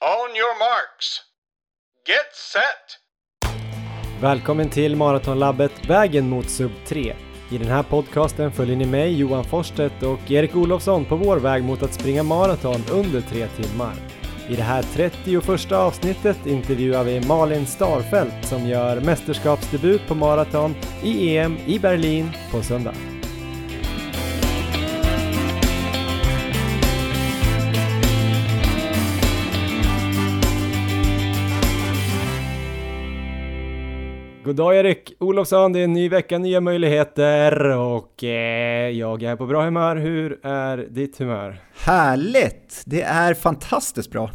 On your marks. Get set! Välkommen till Maratonlabbet Vägen mot Sub 3. I den här podcasten följer ni mig, Johan Forsstedt och Erik Olofsson på vår väg mot att springa maraton under tre timmar. I det här 31 avsnittet intervjuar vi Malin Starfelt som gör mästerskapsdebut på maraton i EM i Berlin på söndag. God dag Erik Olofsson, det är en ny vecka, nya möjligheter och eh, jag är på bra humör. Hur är ditt humör? Härligt! Det är fantastiskt bra.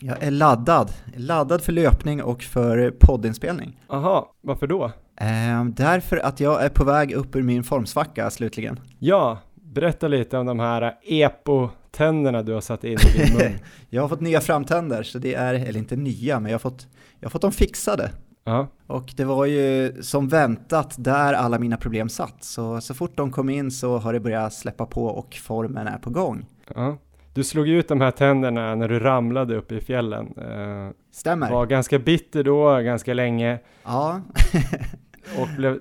Jag är laddad. Laddad för löpning och för poddinspelning. Aha, varför då? Eh, därför att jag är på väg upp ur min formsvacka slutligen. Ja, berätta lite om de här EPO-tänderna du har satt in i din mun. jag har fått nya framtänder, så det är, eller inte nya, men jag har fått, jag har fått dem fixade. Ja. Och det var ju som väntat där alla mina problem satt. Så, så fort de kom in så har det börjat släppa på och formen är på gång. ja. Du slog ut de här tänderna när du ramlade upp i fjällen. Eh, Stämmer? var ganska bitter då, ganska länge Ja. och blev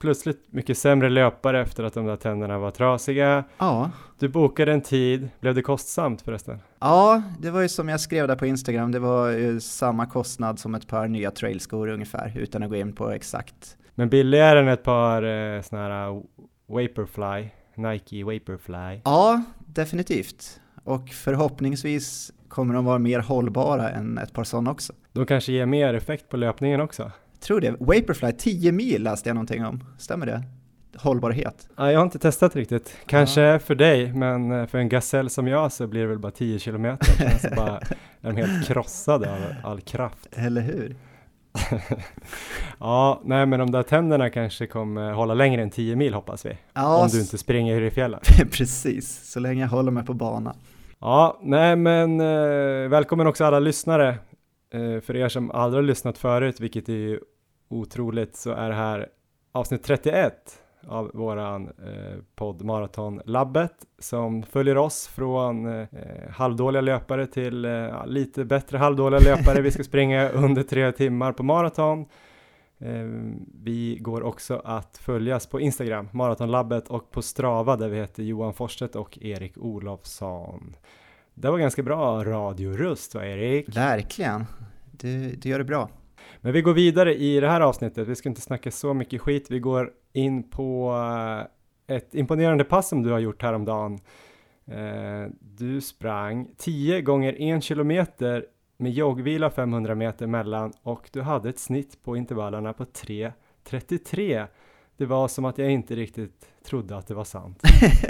plötsligt mycket sämre löpare efter att de där tänderna var trasiga. ja. Du bokade en tid, blev det kostsamt förresten? Ja, det var ju som jag skrev där på Instagram, det var ju samma kostnad som ett par nya trailskor ungefär, utan att gå in på exakt. Men billigare än ett par eh, såna här uh, Vaporfly, Nike Vaporfly. Ja, definitivt. Och förhoppningsvis kommer de vara mer hållbara än ett par sådana också. De kanske ger mer effekt på löpningen också. Tror det. Vaporfly, 10 mil läste jag någonting om. Stämmer det? Hållbarhet. Ja, jag har inte testat riktigt. Kanske för dig, men eh, för en gasell som jag så blir det väl bara 10 kilometer. Sen så bara är de helt krossade av all kraft. Eller hur? Ja, nej men de där tänderna kanske kommer hålla längre än 10 mil hoppas vi. Ja, Om du inte springer i fjällen. precis. Så länge jag håller mig på bana. Ja, nej men eh, välkommen också alla lyssnare. Eh, för er som aldrig har lyssnat förut, vilket är ju otroligt, så är det här avsnitt 31 av våran eh, podd Maratonlabbet som följer oss från eh, halvdåliga löpare till eh, lite bättre halvdåliga löpare. Vi ska springa under tre timmar på maraton. Eh, vi går också att följas på Instagram, Maratonlabbet och på Strava där vi heter Johan Forsstedt och Erik Olofsson. Det var ganska bra radioröst va Erik? Verkligen. Du, du gör det bra. Men vi går vidare i det här avsnittet. Vi ska inte snacka så mycket skit. Vi går in på eh, ett imponerande pass som du har gjort häromdagen. Eh, du sprang 10 gånger 1 kilometer med joggvila 500 meter mellan och du hade ett snitt på intervallerna på 3.33. Det var som att jag inte riktigt trodde att det var sant.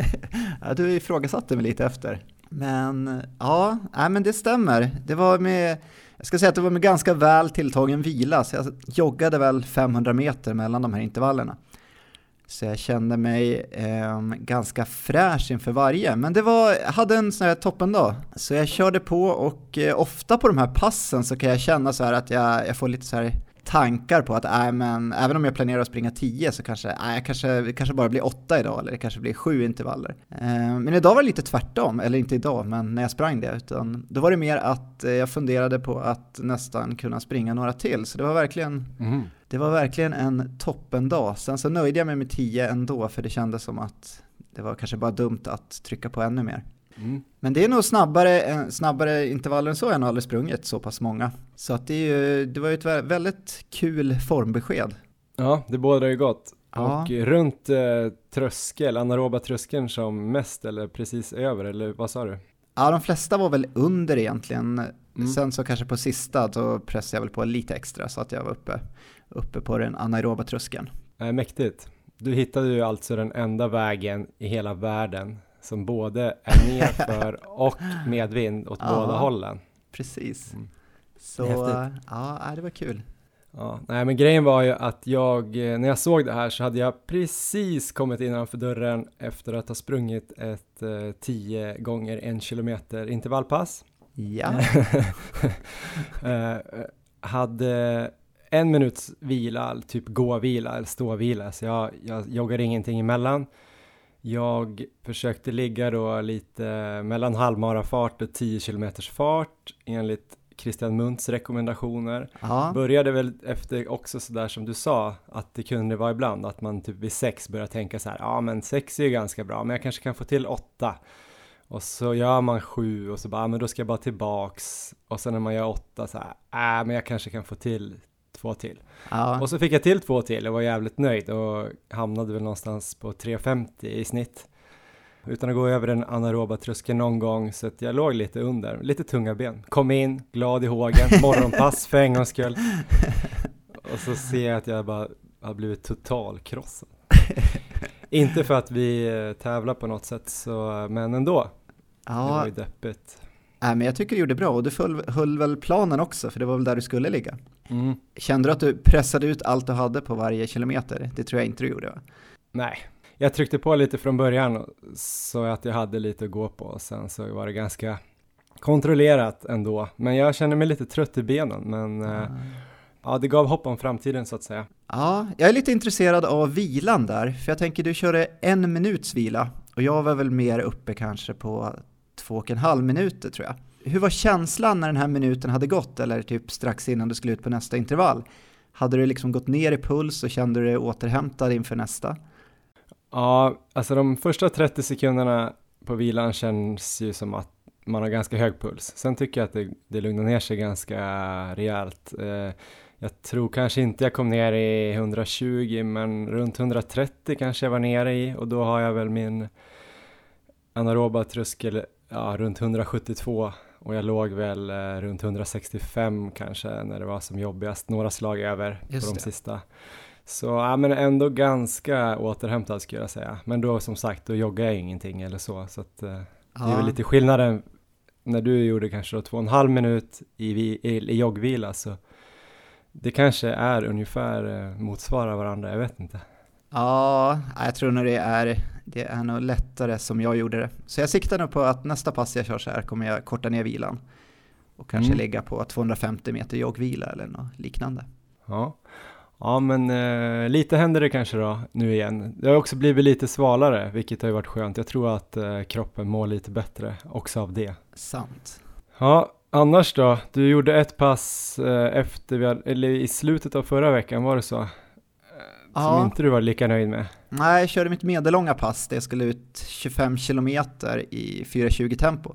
ja, du ifrågasatte mig lite efter. Men ja, nej, men det stämmer. Det var med, jag ska säga att det var med ganska väl tilltagen vila, så jag joggade väl 500 meter mellan de här intervallerna. Så jag kände mig eh, ganska fräsch inför varje. Men det var, jag hade en sån här toppendag. Så jag körde på och eh, ofta på de här passen så kan jag känna så här att jag, jag får lite så här tankar på att äh, men, även om jag planerar att springa 10 så kanske, äh, jag kanske, kanske bara blir 8 idag eller det kanske blir 7 intervaller. Eh, men idag var det lite tvärtom, eller inte idag, men när jag sprang det, utan då var det mer att eh, jag funderade på att nästan kunna springa några till, så det var verkligen Mhm. det var verkligen en toppendag. Sen så nöjde jag mig med 10 ändå, för det kändes som att det var kanske bara dumt att trycka på ännu mer. Mm. Men det är nog snabbare, eh, snabbare intervaller än så, jag har nog aldrig sprungit så pass många. Så att det, ju, det var ju ett vä- väldigt kul formbesked. Ja, det bådar ju gott. Ja. Och runt eh, tröskel, anaeroba tröskeln som mest eller precis över, eller vad sa du? Ja, de flesta var väl under egentligen. Mm. Sen så kanske på sista, då pressade jag väl på lite extra så att jag var uppe, uppe på den anaeroba tröskeln. Eh, mäktigt. Du hittade ju alltså den enda vägen i hela världen som både är nerför och medvind åt Ja. båda hållen. Precis. Mm. Så Häftigt. ja, det var kul. Ja, nej men grejen var ju att jag, eh, när jag såg det här så hade jag precis kommit innanför dörren efter att ha sprungit ett eh, 10 gånger en kilometer intervallpass. Ja, Eh, hade en minuts vila, typ gå-vila eller stå-vila, så jag, jag joggade ingenting emellan. Jag försökte ligga då lite mellan halvmarafart och 10 kilometers fart enligt Christian Muntz rekommendationer. Ja, Började väl efter också sådär som du sa, att det kunde vara ibland att man typ vid sex börjar tänka så här, ja men sex är ju ganska bra, men jag kanske kan få till åtta. Och så gör man sju och så bara, men då ska jag bara tillbaks. Och sen när man gör åtta så här, äh, men jag kanske kan få till två till. ja. Och så fick jag till två till och var jävligt nöjd och hamnade väl någonstans på 3,50 i snitt. Utan att gå över den anaeroba tröskeln någon gång så att jag låg lite under, lite tunga ben. Kom in, glad i hågen, morgonpass för en gångs skull. Och så ser jag att jag bara har blivit totalkrossad. Inte för att vi eh, tävlar på något sätt så, men ändå. Det var ja. ju deppigt. Nej, men jag tycker du gjorde bra och du föll, höll väl planen också, för det var väl där du skulle ligga. Mm. Kände du att du pressade ut allt du hade på varje kilometer? Det tror jag inte du gjorde va? Nej, jag tryckte på lite från början så att jag hade lite att gå på och sen så var det ganska kontrollerat ändå. Men jag känner mig lite trött i benen men eh, ja, det gav hopp om framtiden så att säga. Ja, jag är lite intresserad av vilan där, för jag tänker du körde en minuts vila och jag var väl mer uppe kanske på två och en halv minuter tror jag. Hur var känslan när den här minuten hade gått eller typ strax innan du skulle ut på nästa intervall? Hade du liksom gått ner i puls och kände du dig återhämtad inför nästa? Ja, alltså de första 30 sekunderna på vilan känns ju som att man har ganska hög puls. Sen tycker jag att det, det lugnar ner sig ganska rejält. Eh, jag tror kanske inte jag kom ner i 120 men runt 130 kanske jag var nere i och då har jag väl min anaeroba tröskel ja, runt 172 och jag låg väl eh, runt 165 kanske när det var som jobbigast, några slag över Just på de det. sista. Så ja, men ändå ganska återhämtad skulle jag säga. Men då som sagt, då joggar jag ingenting eller så. Så att, eh, det är väl lite skillnaden när du gjorde kanske då två och en halv minut i, vi- i, i joggvila så det kanske är ungefär eh, motsvarar varandra, jag vet inte. Ja, jag tror nog det är, det är nog lättare som jag gjorde det. Så jag siktar nog på att nästa pass jag kör så här kommer jag korta ner vilan och kanske Mm. ligga på 250 meter joggvila eller något liknande. Ja, ja men eh, lite händer det kanske då nu igen. Det har också blivit lite svalare, vilket har ju varit skönt. Jag tror att eh, kroppen mår lite bättre också av det. Sant. Ja, annars då? Du gjorde ett pass eh, efter vi hade, eller i slutet av förra veckan, var det så? Eh, Som Ja. inte du var lika nöjd med. Nej, jag körde mitt medellånga pass, det skulle ut 25 kilometer i 4.20 tempo.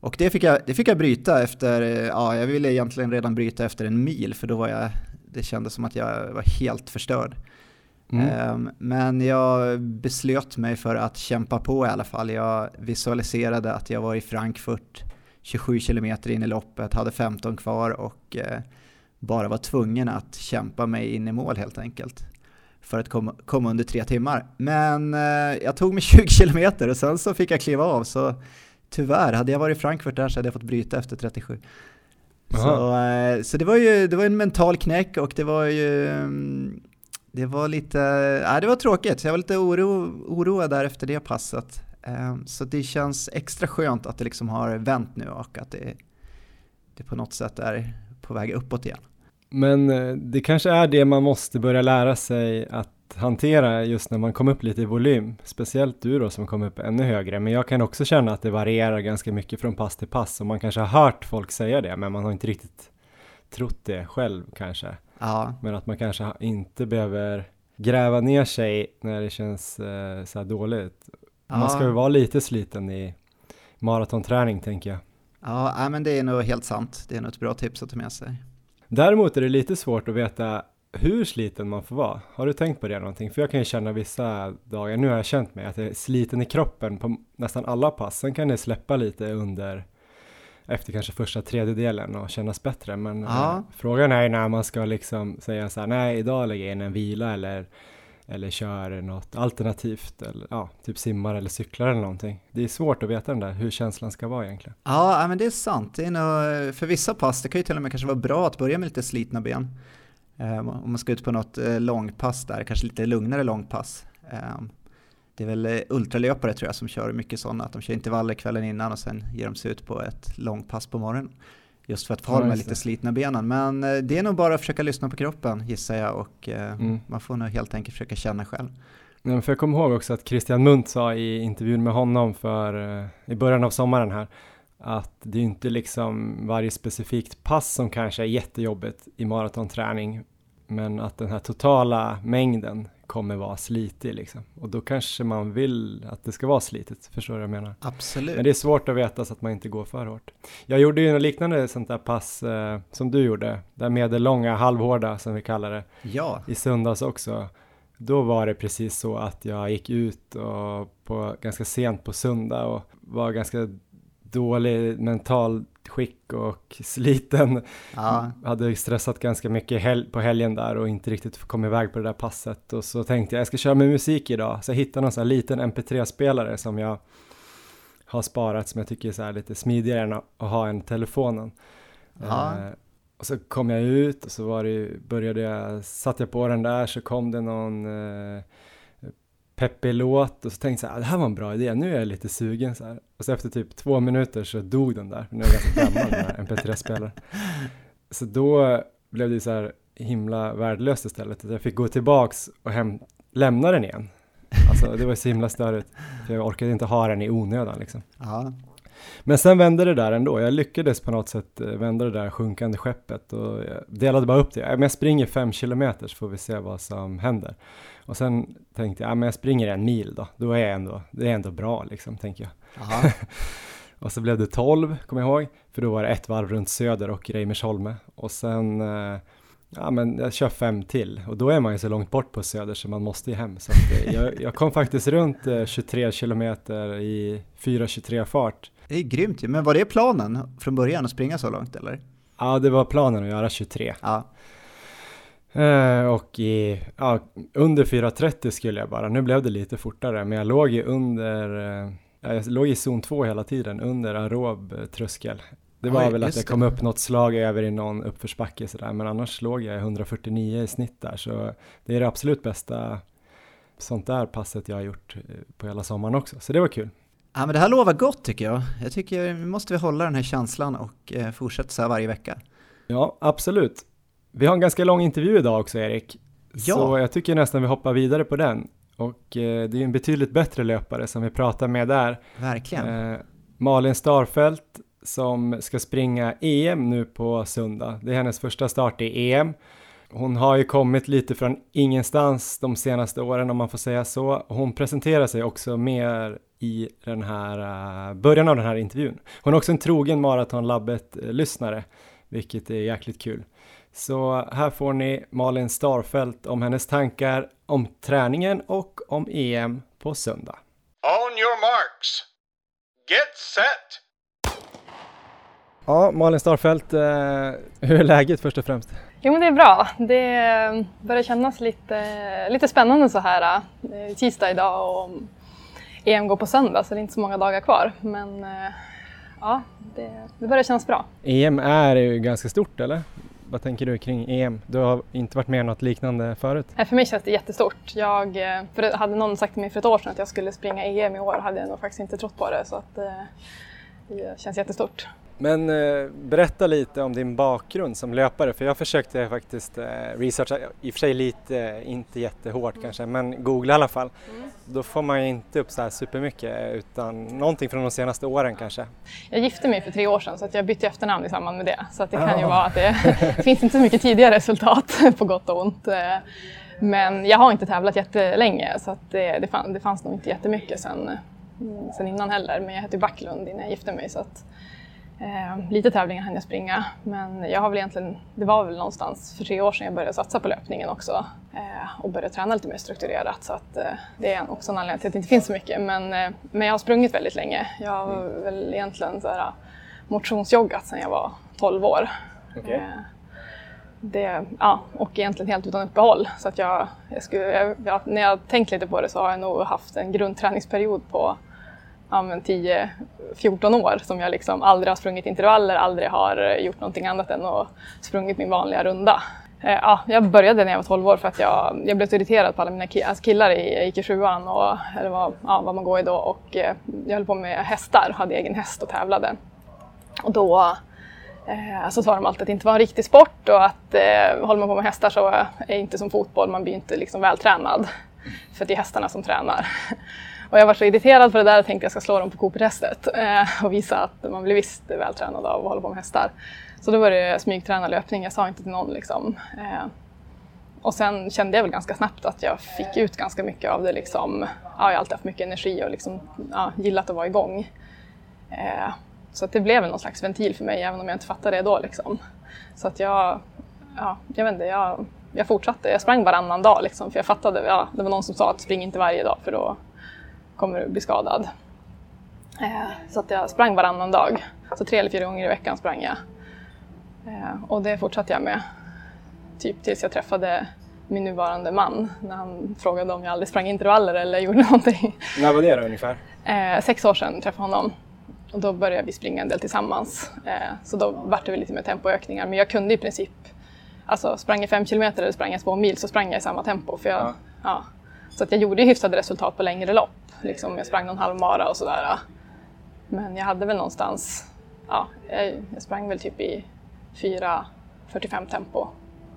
Och det fick, jag, det fick jag bryta efter, ja jag ville egentligen redan bryta efter en mil för då var jag, det kändes som att jag var helt förstörd. Mm. Ehm, Men jag beslöt mig för att kämpa på i alla fall. Jag visualiserade att jag var i Frankfurt 27 kilometer in i loppet, hade 15 kvar och eh, bara var tvungen att kämpa mig in i mål helt enkelt. För att komma, komma under tre timmar. Men eh, jag tog mig 20 kilometer och sen så fick jag kliva av så tyvärr, hade jag varit i Frankfurt där så hade jag fått bryta efter 37. Så, eh, så det var ju det var en mental knäck och det var ju mm, det var lite, ja, det var tråkigt. Jag var lite oro, oroad där efter det passet. Eh, Så det känns extra skönt att det liksom har vänt nu och att det, det på något sätt är på väg uppåt igen. Men eh, det kanske är det man måste börja lära sig att hantera just när man kommer upp lite i volym. Speciellt du då som kom upp ännu högre. Men jag kan också känna att det varierar ganska mycket från pass till pass. Och man kanske har hört folk säga det, men man har inte riktigt trott det själv kanske. Ja, Men att man kanske inte behöver gräva ner sig när det känns eh, så här dåligt. Man ska ja, väl vara lite sliten i maratonträning tänker jag. ja men det är nog helt sant. Det är nog ett bra tips att ta med sig. Däremot är det lite svårt att veta hur sliten man får vara. Har du tänkt på det någonting? För jag kan ju känna vissa dagar, nu har jag känt mig att jag är sliten i kroppen på nästan alla pass. Sen kan det släppa lite under efter kanske första tredjedelen och kännas bättre. Men eh, frågan är ju när man ska liksom säga så här, nej idag lägger jag in en vila eller, eller kör något alternativt, eller ja, typ simmar eller cyklar eller någonting. Det är svårt att veta den där, hur känslan ska vara egentligen. Ja, men det är sant. Det är nog, för vissa pass, det kan ju till och med kanske vara bra att börja med lite slitna ben. Ehm, om man ska ut på något eh, långpass där, kanske lite lugnare långpass. Ehm, det är väl eh, ultralöpare tror jag som kör mycket sådana, att de kör intervaller kvällen innan och sen ger de sig ut på ett långpass på morgonen. Just för att få Ja, ha de här just lite slitna benen. Men eh, det är nog bara att försöka lyssna på kroppen gissar jag och eh, Mm. man får nog helt enkelt försöka känna själv. Ja, för jag kommer ihåg också att Christian Munt sa i intervjun med honom för, eh, i början av sommaren här, att det är inte liksom varje specifikt pass som kanske är jättejobbigt i maratonträning, men att den här totala mängden kommer vara slitig liksom. Och då kanske man vill att det ska vara slitigt, förstår du vad jag menar? Absolut. Men det är svårt att veta så att man inte går för hårt. Jag gjorde ju något liknande sånt där pass eh, som du gjorde, det medellånga halvhårda som vi kallar det, Ja, i söndags också. Då var det precis så att jag gick ut och på, ganska sent på söndag och var ganska dålig mental skick och sliten. ja, Hade stressat ganska mycket hel på helgen där och inte riktigt kom iväg på det där passet. Och så tänkte jag, jag ska köra med musik idag. Så jag hittade någon sån här liten MP3-spelare som jag har sparat som jag tycker är så här lite smidigare än att ha en telefonen. Ja. Eh, och så kom jag ut och så var det, började jag, satte jag på den där så kom det någon eh, peppig låt och så tänkte jag så här, ah, det här var en bra idé, nu är jag lite sugen så här. Och så efter typ två minuter så dog den där, för är är ganska gammal den här MP3-spelaren. Så då blev det så här himla värdelöst istället, att jag fick gå tillbaks och hem, lämna den igen. Alltså det var så himla störigt, för jag orkade inte ha den i onödan liksom. ja. Men sen vände det där ändå. Jag lyckades på något sätt eh, vända det där sjunkande skeppet och jag delade bara upp det. Men jag springer fem kilometer så får vi se vad som händer. Och sen tänkte jag, ja, men jag springer en mil då. Då är jag ändå, det är ändå bra liksom, tänker jag. ja. Och så blev det 12, kommer jag ihåg, för då var det ett varv runt Söder och Reimersholme. Och sen, eh, ja men jag kör fem till. Och då är man ju så långt bort på Söder så man måste ju hem. Så eh, jag, jag kom faktiskt runt eh, 23 kilometer i 4.23 fart. Det är grymt ju. Men var det planen från början att springa så långt eller? Ja, det var planen att göra 23. Ja, Eh, och i, ja, under 4.30 skulle jag bara. Nu blev det lite fortare, men jag låg ju under, eh, ja, jag låg i zon 2 hela tiden, under aerob eh, tröskel. Det var Oj, väl att jag det. kom upp något slag över i någon uppförsbacke sådär, men annars låg jag i 149 i snitt där, så det är det absolut bästa sånt där passet jag har gjort på hela sommaren också, så det var kul. Ja men det här lovar gott tycker jag. Jag tycker nu måste vi hålla den här känslan och eh, fortsätta så här varje vecka. Ja, absolut. Vi har en ganska lång intervju idag också, Erik. Ja. Så jag tycker nästan vi hoppar vidare på den. Och eh, det är en betydligt bättre löpare som vi pratar med där. Verkligen. Eh, Malin Starfelt som ska springa EM nu på söndag. Det är hennes första start i EM. Hon har ju kommit lite från ingenstans de senaste åren om man får säga så. Hon presenterar sig också mer i den här eh, början av den här intervjun. Hon är också en trogen Maratonlabbet-lyssnare, vilket är jäkligt kul. Så här får ni Malin Starfelt om hennes tankar om träningen och om EM på söndag. On your marks. Get set. Ja, Malin Starfelt, eh, hur är läget först och främst? Jo men det är bra. Det börjar kännas lite, lite spännande så här. Är tisdag idag och EM går på söndag så det är inte så många dagar kvar. Men eh, ja, det, det börjar kännas bra. EM är ju ganska stort eller? Vad tänker du kring EM? Du har inte varit med om något liknande förut? För mig känns det jättestort. Jag, eh, hade någon sagt till mig för ett år sedan att jag skulle springa EM i år hade jag nog faktiskt inte trott på det. Så att, eh, det känns jättestort. Men eh, berätta lite om din bakgrund som löpare, för jag försökte faktiskt eh, researcha, i och för sig lite, eh, inte jättehårt kanske, men googla i alla fall. Då får man ju inte upp så här supermycket, utan någonting från de senaste åren kanske. Jag gifte mig för tre år sedan så att jag bytte efternamn i samband med det. Så att det kan ju vara att det, finns inte så mycket tidigare resultat på gott och ont. Eh, Men jag har inte tävlat jättelänge så att det, det, fann, det fanns nog inte jättemycket sen, mm, sen innan heller. Men jag hette ju Backlund innan jag gifte mig så att eh, lite tävlingar hann jag springa. Men jag har väl egentligen, det var väl någonstans för tre år sedan jag började satsa på löpningen också eh, och började träna lite mer strukturerat. Så att, eh, det är också en anledning till att det inte finns så mycket. Men, eh, men jag har sprungit väldigt länge. Jag har väl egentligen så här, motionsjoggat sedan jag var 12 år. Okej. Eh, det, ja, och egentligen helt utan uppehåll. Så att jag, jag skulle, jag, när jag tänkt lite på det så har jag nog haft en grundträningsperiod på ja, men 10-14 år som jag liksom aldrig har sprungit intervaller, aldrig har eh, gjort någonting annat än att sprungit min vanliga runda. Eh, ja, jag började när jag var 12 år för att jag, jag blev så irriterad på alla mina ki- alltså killar i, jag gick i sjuan och eller vad, ja, vad man går i då och eh, jag höll på med hästar, hade egen häst och tävlade. Och då eh, så sa de alltid att det inte var en riktig sport och att eh, håller man på med hästar så är det inte som fotboll, man blir inte liksom vältränad. För det är hästarna som tränar. Och jag var så irriterad på det där och tänkte att jag ska slå dem på Coop-testet eh, och visa att man blir visst vältränad av att hålla på med hästar. Så då började jag smygträna löpning, jag sa inte till någon liksom. Eh, och sen kände jag väl ganska snabbt att jag fick ut ganska mycket av det. Liksom. Ja, jag har alltid haft mycket energi och liksom, ja, gillat att vara igång. Eh, så att det blev väl någon slags ventil för mig, även om jag inte fattade det då. Liksom. Så att jag, ja, jag vet inte, jag, jag fortsatte. Jag sprang varannan dag, liksom, för jag fattade, ja, det var någon som sa att spring inte varje dag för då kommer du bli skadad. Eh, så att jag sprang varannan dag. Så tre eller fyra gånger i veckan sprang jag. Eh, och det fortsatte jag med typ tills jag träffade min nuvarande man när han frågade om jag aldrig sprang intervaller eller gjorde någonting. När var det då ungefär? Eh, sex år sedan träffade jag honom och då började vi springa en del tillsammans. Så då vart det väl lite mer tempoökningar men jag kunde i princip, alltså sprang jag fem kilometer eller sprang jag två mil så sprang jag i samma tempo. För jag, ja. ja. Så att jag gjorde hyfsade resultat på längre lopp. Liksom jag sprang någon halvmara och sådär. Men jag hade väl någonstans, ja, jag, jag sprang väl typ i 4.45 tempo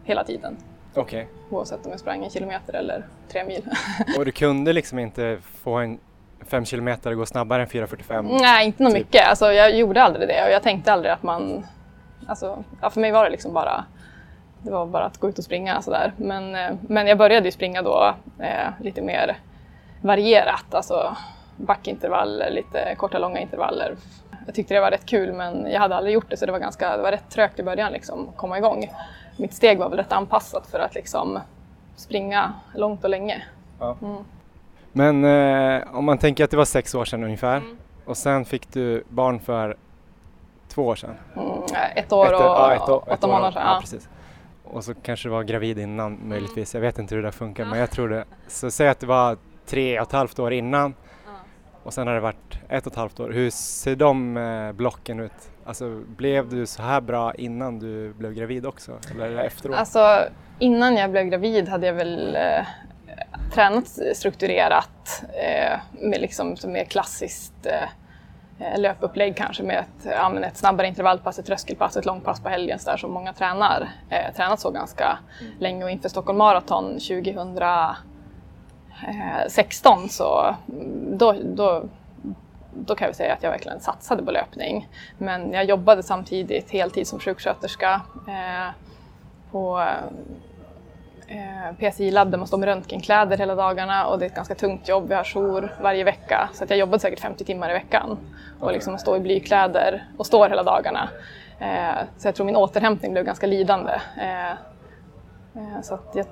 hela tiden. Okej. Okay. Oavsett om jag sprang en kilometer eller tre mil. och du kunde liksom inte få en fem kilometer att gå snabbare än 4.45? Nej, inte något typ. mycket. Alltså, jag gjorde aldrig det och jag tänkte aldrig att man... Alltså, ja, för mig var det liksom bara det var bara att gå ut och springa sådär. Men, eh, men jag började ju springa då eh, lite mer varierat, alltså backintervaller, lite korta långa intervaller. Jag tyckte det var rätt kul men jag hade aldrig gjort det så det var, ganska, det var rätt trögt i början liksom, att komma igång mitt steg var väl rätt anpassat för att liksom springa långt och länge. Ja. Mm. Men eh, om man tänker att det var sex år sedan ungefär mm. och sen fick du barn för två år sedan? Mm, ett år och ja, ett år, åtta månader sedan. Ja. precis. Och så kanske du var gravid innan möjligtvis, jag vet inte hur det där funkar men jag tror det. Så säg att det var tre och ett halvt år innan och sen har det varit ett och ett halvt år. Hur ser de eh, blocken ut? Alltså blev du så här bra innan du blev gravid också eller efteråt? Alltså innan jag blev gravid hade jag väl eh, tränat strukturerat eh, med liksom mer klassiskt eh, löpupplägg kanske med ett, ja, ett snabbare intervallpass, ett tröskelpass, ett långpass på helgen så där, som många tränar. Eh, tränat så ganska mm. länge och inför Stockholm Marathon Eh, 16 så då, då då kan jag säga att jag verkligen satsade på löpning. Men jag jobbade samtidigt heltid som sjuksköterska eh, på eh, PCI-labb där man står med röntgenkläder hela dagarna och det är ett ganska tungt jobb. Vi har jour varje vecka så att jag jobbade säkert 50 timmar i veckan och liksom står i blykläder och står hela dagarna. Eh, så jag tror min återhämtning blev ganska lidande. Eh, Eh, så att jag,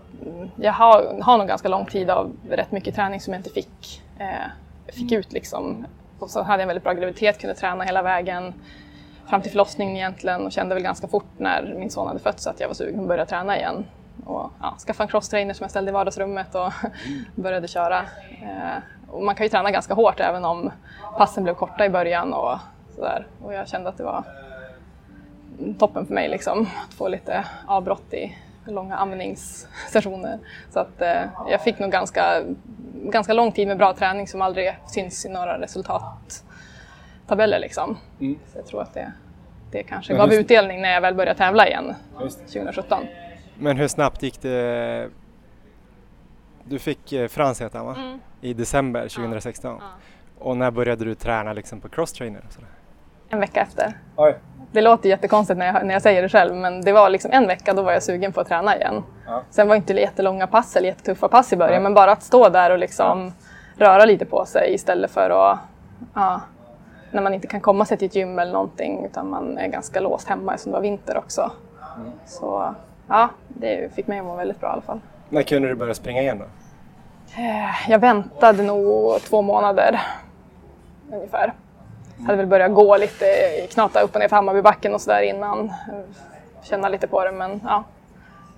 jag har, har nog ganska lång tid av rätt mycket träning som jag inte fick, eh, fick ut liksom och så hade jag en väldigt bra graviditet, kunde träna hela vägen fram till förlossningen egentligen och kände väl ganska fort när min son hade fötts att jag var sugen att börja träna igen. Och ja, skaffade en crosstrainer som jag ställde i vardagsrummet och började köra. Eh, och man kan ju träna ganska hårt även om passen blev korta i början och sådär. Och jag kände att det var toppen för mig liksom, att få lite avbrott i långa användningssessioner. Så att eh, jag fick nog ganska ganska lång tid med bra träning som aldrig syns i några resultattabeller. Liksom. Mm. Så jag tror att det, det kanske Men gav hur... utdelning när jag väl började tävla igen 2017. Men hur snabbt gick det? Du fick eh, Frans heter han va? Mm. I december 2016. Ja. Ja. Och när började du träna liksom på crosstrainer? En vecka efter. Oj. Det låter jättekonstigt när jag, när jag säger det själv men det var liksom en vecka då var jag sugen på att träna igen. Ja. Sen var det inte jättelånga pass eller jättetuffa pass i början ja. men bara att stå där och liksom röra lite på sig istället för att ja, när man inte kan komma sig till ett gym eller någonting utan man är ganska låst hemma eftersom det var vinter också. Mm. Så ja, det fick mig att må väldigt bra i alla fall. När kunde du börja springa igen då? Eh, jag väntade nog två månader ungefär hade väl börjat gå lite, knata upp och ner för Hammarbybacken och sådär innan. Känna lite på det men ja,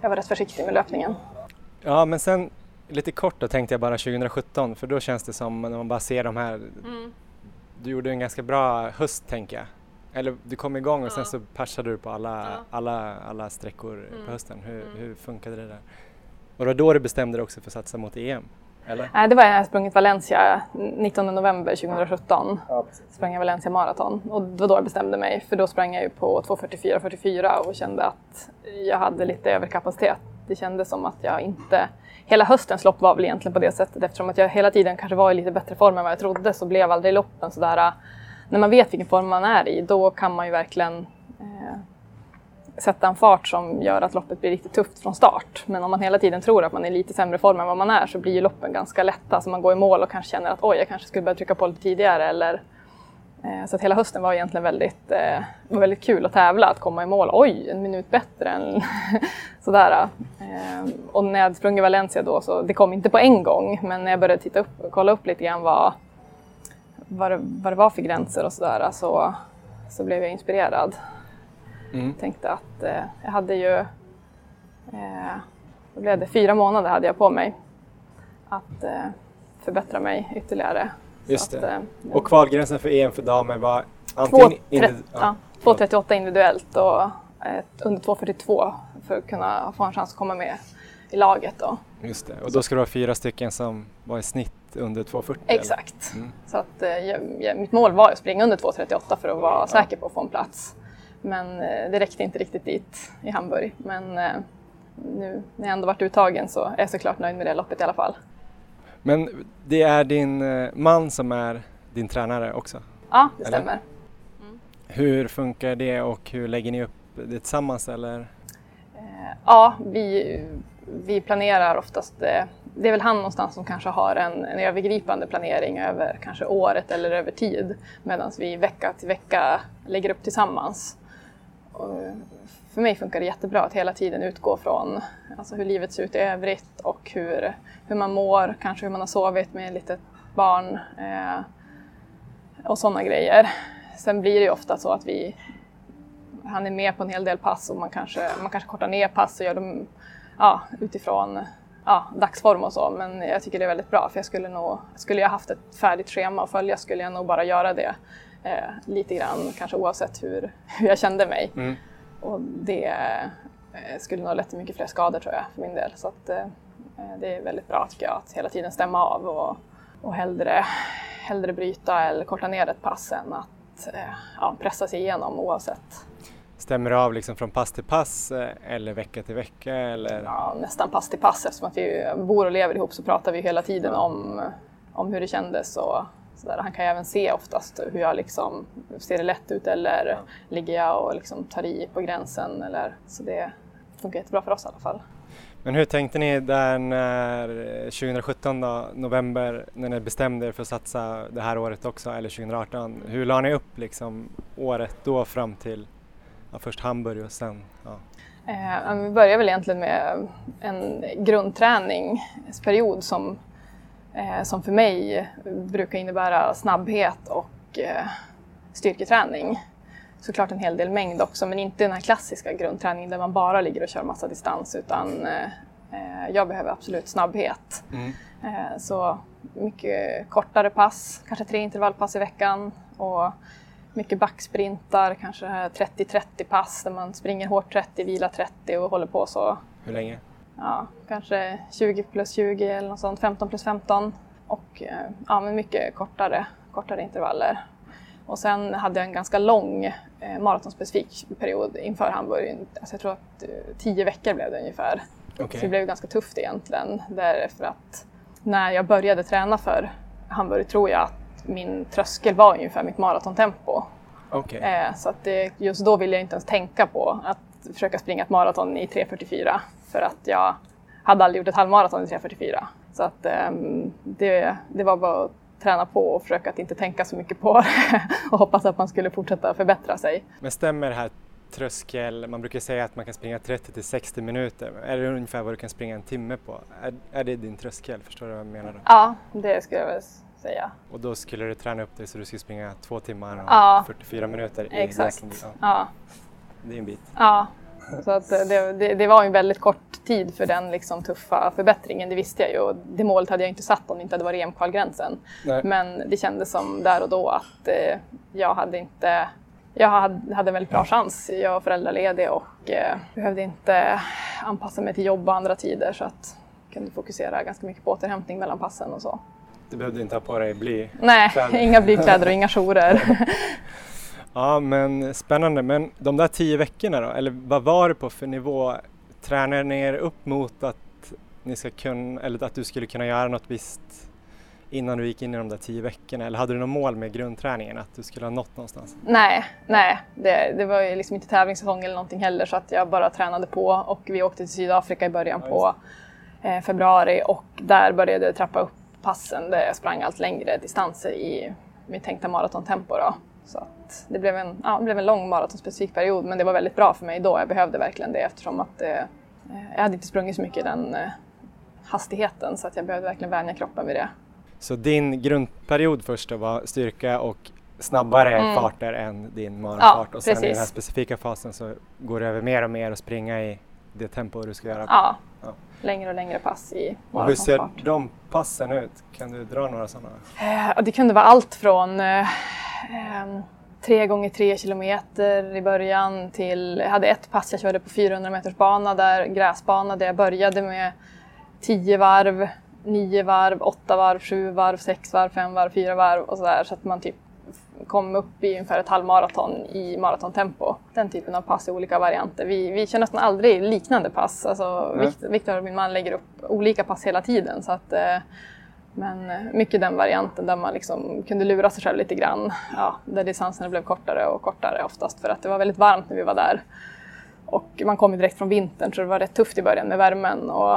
jag var rätt försiktig med löpningen. Ja men sen lite kort då tänkte jag bara 2017 för då känns det som när man bara ser de här mm. Du gjorde en ganska bra höst tänker jag. Eller du kom igång och ja. sen så persade du på alla, ja. alla, alla sträckor mm. på hösten. Hur, mm. hur funkade det där? Och det var då du bestämde dig också för att satsa mot EM? Eller? Nej, det var när jag sprungit Valencia 19 november 2017. Ja, sprang jag Valencia Marathon och det var då jag bestämde mig för då sprang jag ju på 2.44.44 och kände att jag hade lite överkapacitet det kändes som att jag inte... Hela höstens lopp var väl egentligen på det sättet eftersom att jag hela tiden kanske var i lite bättre form än vad jag trodde så blev aldrig loppen sådär... När man vet vilken form man är i då kan man ju verkligen eh, sätta en fart som gör att loppet blir riktigt tufft från start. Men om man hela tiden tror att man är i lite sämre form än vad man är så blir ju loppen ganska lätta. Alltså man går i mål och kanske känner att oj, jag kanske skulle börja trycka på lite tidigare eller Eh, så att hela hösten var egentligen väldigt, eh, var väldigt kul att tävla, att komma i mål. Oj, en minut bättre än sådär. Eh, och när jag sprang i Valencia då, så det kom inte på en gång, men när jag började titta upp kolla upp lite grann vad, vad, det, vad det var för gränser och sådär så, så blev jag inspirerad. Mm. Tänkte att eh, jag hade ju, eh, då blev det fyra månader hade jag på mig att eh, förbättra mig ytterligare Just det. Att, eh, och kvalgränsen för EM för damer var antingen 2.38 ja, individuellt och ett, under 2.42 för att kunna få en chans att komma med i laget. Då. Just det, och då ska det vara fyra stycken som var i snitt under 2.40? Exakt. Mm. Så att, eh, jag, mitt mål var att springa under 2.38 för att vara ja. säker på att få en plats. Men eh, det räckte inte riktigt dit i Hamburg. Men eh, nu när jag ändå varit uttagen så är jag såklart nöjd med det loppet i alla fall. Men det är din eh, man som är din tränare också? Ja, det eller? stämmer. Mm. Hur funkar det och hur lägger ni upp det tillsammans eller? Ja, vi, vi planerar oftast det är väl han någonstans som kanske har en, en övergripande planering över kanske året eller över tid medan vi vecka till vecka lägger upp tillsammans. Och för mig funkar det jättebra att hela tiden utgå från alltså hur livet ser ut i övrigt och hur, hur man mår, kanske hur man har sovit med ett litet barn eh, och sådana grejer. Sen blir det ju ofta så att vi, han är med på en hel del pass och man kanske, man kanske kortar ner pass och gör dem ja, utifrån ja, dagsform och så. Men jag tycker det är väldigt bra för jag skulle nog, skulle jag haft ett färdigt schema att följa skulle jag nog bara göra det eh, lite grann, kanske oavsett hur, hur jag kände mig. Mm. Och det eh, skulle nog lett till mycket fler skador tror jag för min del. Så att, eh, det är väldigt bra tycker jag att hela tiden stämma av och, och hellre, hellre bryta eller korta ner ett pass än att eh, ja, pressa sig igenom oavsett. Stämmer det av liksom från pass till pass eller vecka till vecka? Eller? Ja, nästan pass till pass eftersom att vi bor och lever ihop så pratar vi hela tiden om, om hur det kändes och så Han kan ju även se oftast hur jag liksom, ser det lätt ut eller ja. ligger jag och liksom tar i på gränsen. Eller, så det funkar jättebra för oss i alla fall. Men hur tänkte ni där när 2017 då, november, när ni bestämde er för att satsa det här året också, eller 2018? Hur la ni upp liksom året då fram till ja, först Hamburg och sen? Ja. Eh, vi började väl egentligen med en grundträningsperiod som eh, som för mig brukar innebära snabbhet och eh, styrketräning. Såklart en hel del mängd också, men inte den här klassiska grundträningen där man bara ligger och kör massa distans, utan eh, jag behöver absolut snabbhet. Mm. Eh, så mycket kortare pass, kanske tre intervallpass i veckan och mycket backsprintar, kanske 30-30 pass där man springer hårt 30, vilar 30 och håller på så. Hur länge? Ja, kanske 20 plus 20 eller något sånt, 15 plus 15 och eh, ja, men mycket kortare, kortare intervaller. Och sen hade jag en ganska lång eh, maratonspecifik period inför Hamburg. Alltså jag tror att eh, tio veckor blev det ungefär. Okay. Så det blev ganska tufft egentligen därför att när jag började träna för Hamburg tror jag att min tröskel var ungefär mitt maratontempo. Okay. Eh, så att det, just då ville jag inte ens tänka på att försöka springa ett maraton i 3.44 för att jag hade aldrig gjort ett halvmaraton i 3.44. Så att um, det, det var bara att träna på och försöka att inte tänka så mycket på det och hoppas att man skulle fortsätta förbättra sig. Men stämmer det här tröskel, man brukar säga att man kan springa 30 till 60 minuter. Är det ungefär vad du kan springa en timme på? Är, är det din tröskel? Förstår du vad jag menar? Då? Ja, det skulle jag väl säga. Och då skulle du träna upp dig så du skulle springa två timmar och ja. 44 minuter? Exakt. I ja. ja. Det är en bit. Ja, så att det, det, det, var en väldigt kort tid för den liksom tuffa förbättringen, det visste jag ju. Det målet hade jag inte satt om det inte hade varit EM-kvalgränsen. Men det kändes som där och då att eh, jag hade inte jag hade, hade en väldigt bra chans. Jag var föräldraledig och eh, behövde inte anpassa mig till jobb och andra tider så att jag kunde fokusera ganska mycket på återhämtning mellan passen och så. Du behövde inte ha på dig bly? Nej, inga blykläder och inga jourer. Ja, men spännande. Men de där tio veckorna då, eller vad var det på för nivå tränar ni er upp mot att ni ska kunna, eller att du skulle kunna göra något visst innan du gick in i de där tio veckorna? Eller hade du något mål med grundträningen, att du skulle ha nått någonstans? Nej, nej. Det, det var ju liksom inte tävlingssäsong eller någonting heller så att jag bara tränade på och vi åkte till Sydafrika i början på eh, februari och där började jag trappa upp passen där jag sprang allt längre distanser i mitt tänkta maratontempo. Då. Så att det, blev en, ja, det blev en lång maratonspecifik period men det var väldigt bra för mig då. Jag behövde verkligen det eftersom att eh, jag hade inte sprungit så mycket i den eh, hastigheten så att jag behövde verkligen vänja kroppen vid det. Så din grundperiod först då var styrka och snabbare Mm. farter än din marafart Ja, och sen i den här precis. specifika fasen så går det över mer och mer och springa i det tempo du ska göra. Ja, Ja. längre och längre pass i och hur ser maratonfart. de passen ut? Kan du dra några sådana? Eh, det kunde vara allt från eh, eh, tre gånger tre kilometer i början till, jag hade ett pass jag körde på 400 meters bana där, gräsbana, där jag började med 10 varv, 9 varv, 8 varv, 7 varv, 6 varv, 5 varv, 4 varv och sådär så att man typ kom upp i ungefär ett halvmaraton i maratontempo. Den typen av pass i olika varianter. Vi, vi kör nästan aldrig liknande pass. Alltså, Viktor och min man lägger upp olika pass hela tiden. Så att, eh, men eh, mycket den varianten där man liksom kunde lura sig själv lite grann. Ja, där distanserna blev kortare och kortare oftast för att det var väldigt varmt när vi var där. Och man kom ju direkt från vintern så det var rätt tufft i början med värmen och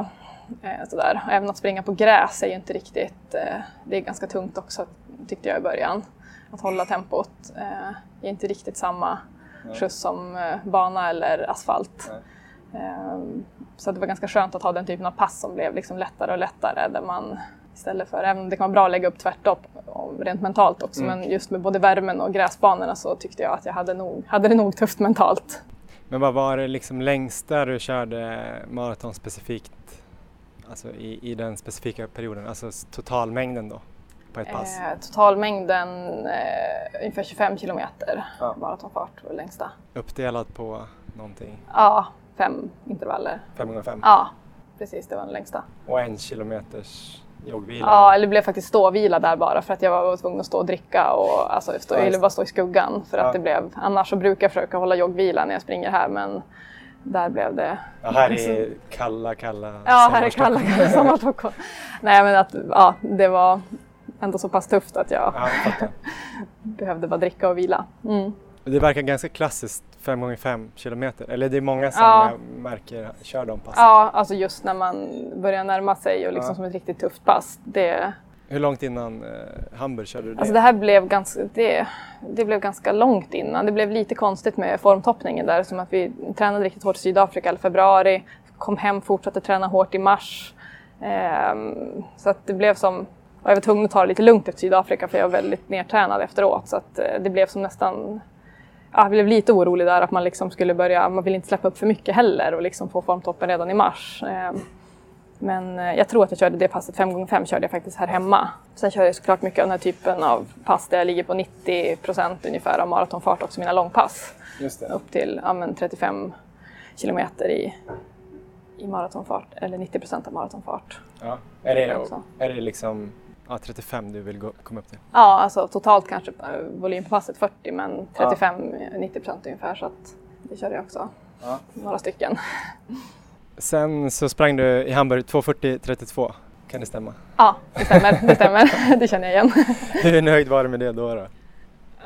eh, sådär. Även att springa på gräs är ju inte riktigt, eh, det är ganska tungt också tyckte jag i början. Att hålla tempot eh, är inte riktigt samma skjuts som eh, bana eller asfalt. Ehm, Så det var ganska skönt att ha den typen av pass som blev liksom lättare och lättare där man istället för, även om det kan vara bra att lägga upp tvärtom och rent mentalt också, men just med både värmen och gräsbanorna så tyckte jag att jag hade, nog, hade det nog tufft mentalt. Men vad var det liksom längsta du körde maraton specifikt? Alltså i, i den specifika perioden, alltså totalmängden då på ett pass? Eh, totalmängden eh, ungefär 25 kilometer Ja. maratonfart var det längsta. Uppdelat på någonting, Ja, fem intervaller. 5 x 5 Ja, precis det var den längsta. och en kilometers joggvila? Ja, eller det blev faktiskt ståvila där bara för att jag var tvungen att stå och dricka och alltså, stå, Ja, just eller bara stå i skuggan. För Ja. att det blev, annars så brukar jag försöka hålla joggvila när jag springer här men där blev det... Ja, här är kalla, kalla Ja, här är kalla, kalla sommarstockholm. Nej men att ja, det var ändå så pass tufft att jag Ja, jag behövde bara dricka och vila. Mm. Det verkar ganska klassiskt 5 x 5 kilometer, eller det är många som Ja. märker kör de passen. Ja, alltså just när man börjar närma sig och liksom Ja. som ett riktigt tufft pass. Det, Hur långt innan eh, Hamburg körde du det? Alltså det här blev ganska, det, det blev ganska långt innan. Det blev lite konstigt med formtoppningen där som att vi tränade riktigt hårt i Sydafrika i februari, kom hem, fortsatte träna hårt i mars. Ehm, så att det blev som, och jag var tvungen att ta det lite lugnt efter Sydafrika för jag var väldigt nedtränad efteråt så att eh, det blev som nästan jag blev lite orolig där att man liksom skulle börja, man vill inte släppa upp för mycket heller och liksom få formtoppen redan i mars. Ehm, men eh, jag tror att jag körde det passet 5x5 körde jag faktiskt här hemma. Sen kör jag såklart mycket av den här typen av pass där jag ligger på 90 ungefär av maratonfart också, mina långpass. Upp till ja, men 35 kilometer i, i maratonfart, eller 90% av maratonfart. Ja. Är, det, Också. är det liksom ja, 35 du vill gå, komma upp till? Ja, alltså totalt kanske eh, volym på passet 40 men 35-90% ungefär så att det körde jag också. Ja. Några stycken. Sen så sprang du i Hamburg 2.40.32, kan det stämma? Ja, det stämmer. Det stämmer. Det känner jag igen. Hur nöjd var du med det då? då?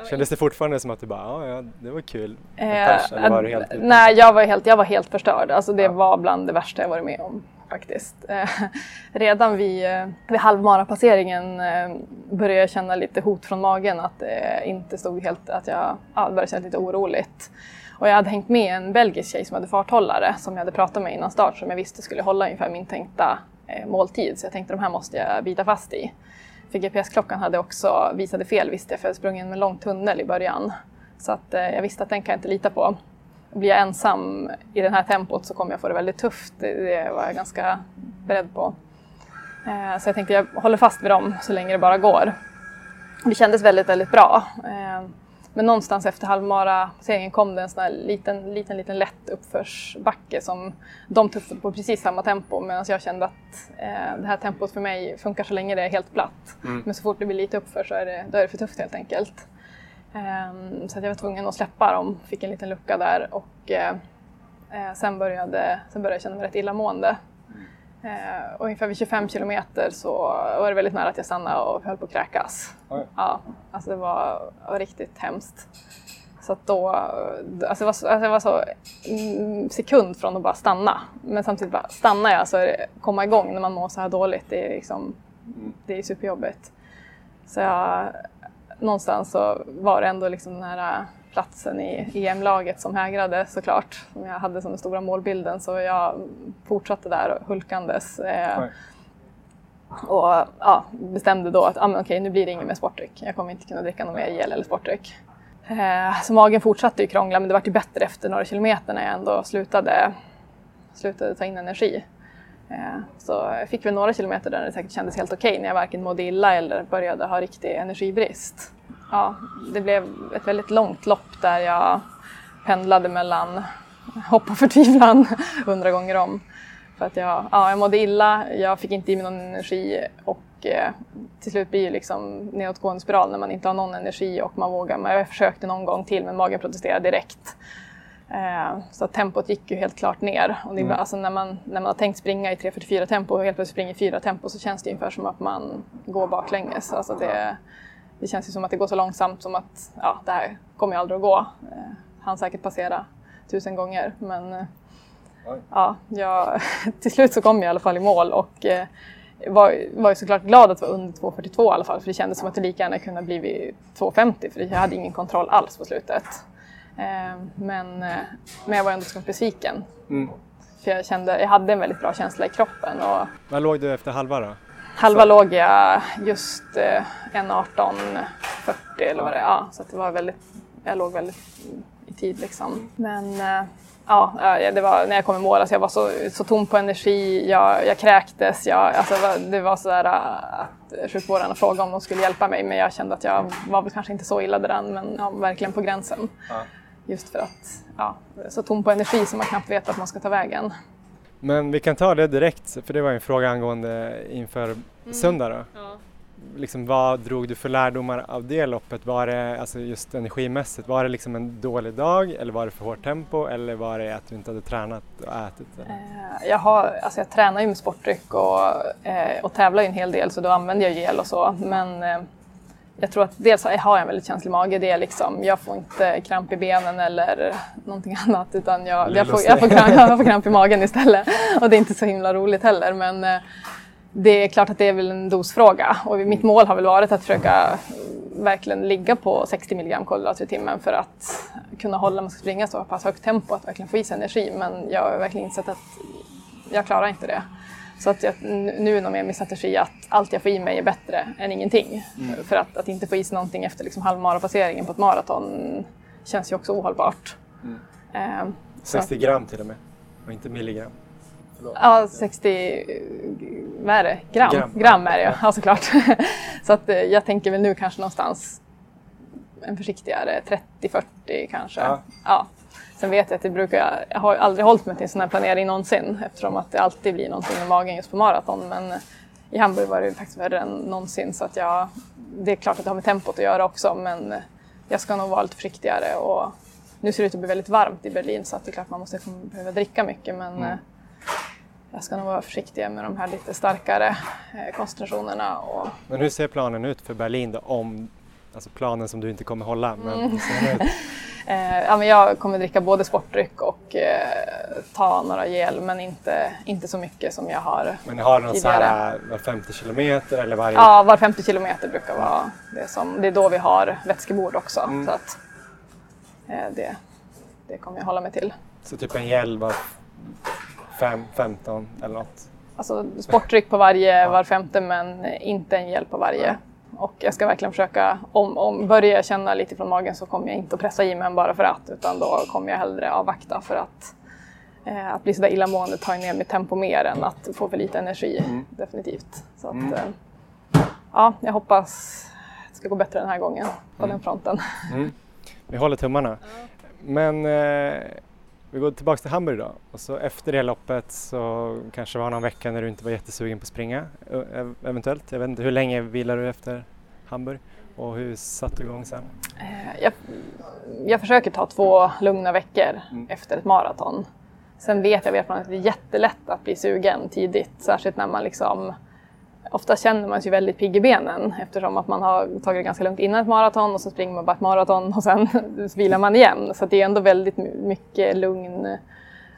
Kändes det fortfarande som att du bara, ja, ja det var kul? med pers, eller var du helt Eh, nej, jag var helt, jag var helt förstörd. Alltså, det Ja. var bland det värsta jag varit med om faktiskt. Eh, redan vid, eh, vid halvmarapasseringen eh, började jag känna lite hot från magen att det inte stod helt, att jag ja, började känna lite oroligt. Och jag hade hängt med en belgisk tjej som hade farthållare som jag hade pratat med innan start som jag visste skulle hålla ungefär min tänkta måltid. Så jag tänkte de här måste jag bita fast i. För GPS-klockan hade också visade fel visste jag för jag hade in med en lång tunnel i början. Så att, eh, jag visste att den kan jag inte lita på. Blir jag ensam i det här tempot så kommer jag få det väldigt tufft. Det, var jag ganska beredd på. Eh, så jag tänkte jag håller fast vid dem så länge det bara går. Det kändes väldigt, väldigt bra. Eh, men någonstans efter halvmara-serien kom det en sån här liten, liten, liten lätt uppförsbacke som de tuffade på precis samma tempo medan jag kände att eh, det här tempot för mig funkar så länge det är helt platt. Men så fort det blir lite uppför så är det, då är det för tufft helt enkelt. Ehm, så att jag var tvungen att släppa dem, fick en liten lucka där och eh, Eh, sen, började, sen började jag känna mig rätt illamående. Eh, och ungefär vid 25 kilometer så var det väldigt nära att jag stannade och höll på att kräkas. Oj. Ja, alltså det var, var riktigt hemskt. Så att då, alltså det var så, alltså det var så mm, sekund från att bara stanna. Men samtidigt bara stannar jag så är det, komma igång när man mår så här dåligt, det är liksom, det är superjobbigt. Så jag, någonstans så var det ändå liksom den här platsen i EM-laget som hägrade såklart. Som jag hade som den stora målbilden så jag fortsatte där hulkandes. Eh, och ja, bestämde då att ah, men okej, nu blir det inget mer sportdryck. Jag kommer inte kunna dricka någon mer gel eller sportdryck. Eh, så magen fortsatte ju krångla men det vart ju bättre efter några kilometer när jag ändå slutade, slutade ta in energi. Eh, så jag fick väl några kilometer där det säkert kändes helt okej när jag varken mådde illa eller började ha riktig energibrist. Ja, det blev ett väldigt långt lopp där jag pendlade mellan hopp och förtvivlan hundra gånger om. För att jag, ja, jag mådde illa, jag fick inte i mig någon energi och eh, till slut blir det liksom nedåtgående spiral när man inte har någon energi och man vågar. Jag försökte någon gång till men magen protesterade direkt. Eh, så tempot gick ju helt klart ner. Och det bara, alltså när, man, när man har tänkt springa i 3.44 tempo och helt plötsligt springer i 4 tempo så känns det ungefär som att man går baklänges. Alltså det, det känns ju som att det går så långsamt som att ja, det här kommer ju aldrig att gå. Eh, han säkert passera tusen gånger men eh, Oj. ja, jag, till slut så kom jag i alla fall i mål och var, var ju såklart glad att vara under 2.42 i alla fall för det kändes som att det lika gärna kunde ha blivit 2.50 för jag hade ingen kontroll alls på slutet. Eh, men, eh, men jag var ändå så besviken. Mm. För jag kände, jag hade en väldigt bra känsla i kroppen och Vad låg du efter halva då? halva låg jag just eh, 1.18.40 eller vad det är. Ja, så det var väldigt, jag låg väldigt i tid liksom. Men eh, ja, det var när jag kom i mål, alltså jag var så, så tom på energi, jag, jag kräktes, jag, alltså det var- sådär eh, att sjukvården frågade om de skulle hjälpa mig men jag kände att jag var väl kanske inte så illa däran men ja, verkligen på gränsen. Ja. Just för att, ja, så tom på energi som man knappt vet att man ska ta vägen. Men vi kan ta det direkt, för det var en fråga angående inför söndag då. Liksom, vad drog du för lärdomar av det loppet? Var det alltså just energimässigt, var det liksom en dålig dag eller var det för hårt tempo eller var det att du inte hade tränat och ätit? Eller? Eh, Jag, har, alltså jag tränar ju med sportdryck och, eh, och tävlar ju en hel del så då använder jag gel och så. Men eh, jag tror att dels har jag en väldigt känslig mage. Det är liksom, jag får inte kramp i benen eller någonting annat utan jag, jag, får, jag, får, kramp, jag får kramp i magen istället. Och det är inte så himla roligt heller. Men eh, det är klart att det är väl en dosfråga och mitt mål har väl varit att försöka verkligen ligga på 60 mg kolhydrater i timmen för att kunna hålla, man ska springa så pass högt tempo att verkligen få i sig energi. Men jag har verkligen insett att jag klarar inte det. Så att jag, nu är nog mer min strategi att allt jag får i mig är bättre än ingenting. För att, att inte få i sig någonting efter liksom halvmarapasseringen på ett maraton känns ju också ohållbart. Så att- 60 gram till och med och inte milligram. Ja, 60 vad är det? Gram. Gram. Gram, är det ja, ja såklart. så att eh, jag tänker väl nu kanske någonstans en försiktigare 30-40 kanske. Ja. Ja. Sen vet jag att det brukar, jag har aldrig hållit mig till en sån här planering någonsin eftersom att det alltid blir någonting med magen just på maraton. Men i Hamburg var det faktiskt värre än någonsin så att jag, det är klart att det har med tempot att göra också men jag ska nog vara lite försiktigare och nu ser det ut att bli väldigt varmt i Berlin så att det är klart man måste behöva dricka mycket men eh, jag ska nog vara försiktig med de här lite starkare eh, koncentrationerna. Och, Men hur ser planen ut för Berlin då? Om, alltså planen som du inte kommer hålla. Men ut? Eh, ja, men jag kommer dricka både sportdryck och eh, ta några gel men inte, inte så mycket som jag har Men har du någon så här var 50 kilometer eller varje? Ja, var 50 kilometer brukar vara det som, det är då vi har vätskebord också. Mm. Så att, eh, det, det kommer jag hålla mig till. Så typ en gel var 5, 15 eller något? Alltså sportdryck på varje var femte men inte en gel på varje. Och jag ska verkligen försöka, om, om börjar jag känna lite från magen så kommer jag inte att pressa i mig bara för att utan då kommer jag hellre avvakta för att eh, att bli sådär illamående tar ju ner mitt tempo mer än att få för lite energi, definitivt. Så att, eh, ja, jag hoppas det ska gå bättre den här gången på den fronten. Vi håller tummarna. Men eh, vi går tillbaka till Hamburg då. Och så efter det loppet så kanske det var någon vecka när du inte var jättesugen på att springa eventuellt. Jag vet inte, hur länge vilar du efter Hamburg? Och hur satte du igång sen? Eh, jag, jag försöker ta två lugna veckor efter ett maraton. Sen vet jag av erfarenhet att det är jättelätt att bli sugen tidigt, särskilt när man liksom Ofta känner man sig väldigt pigg i benen eftersom att man har tagit det ganska lugnt innan ett maraton och så springer man bara ett maraton och sen vilar man igen. Så det är ändå väldigt mycket lugn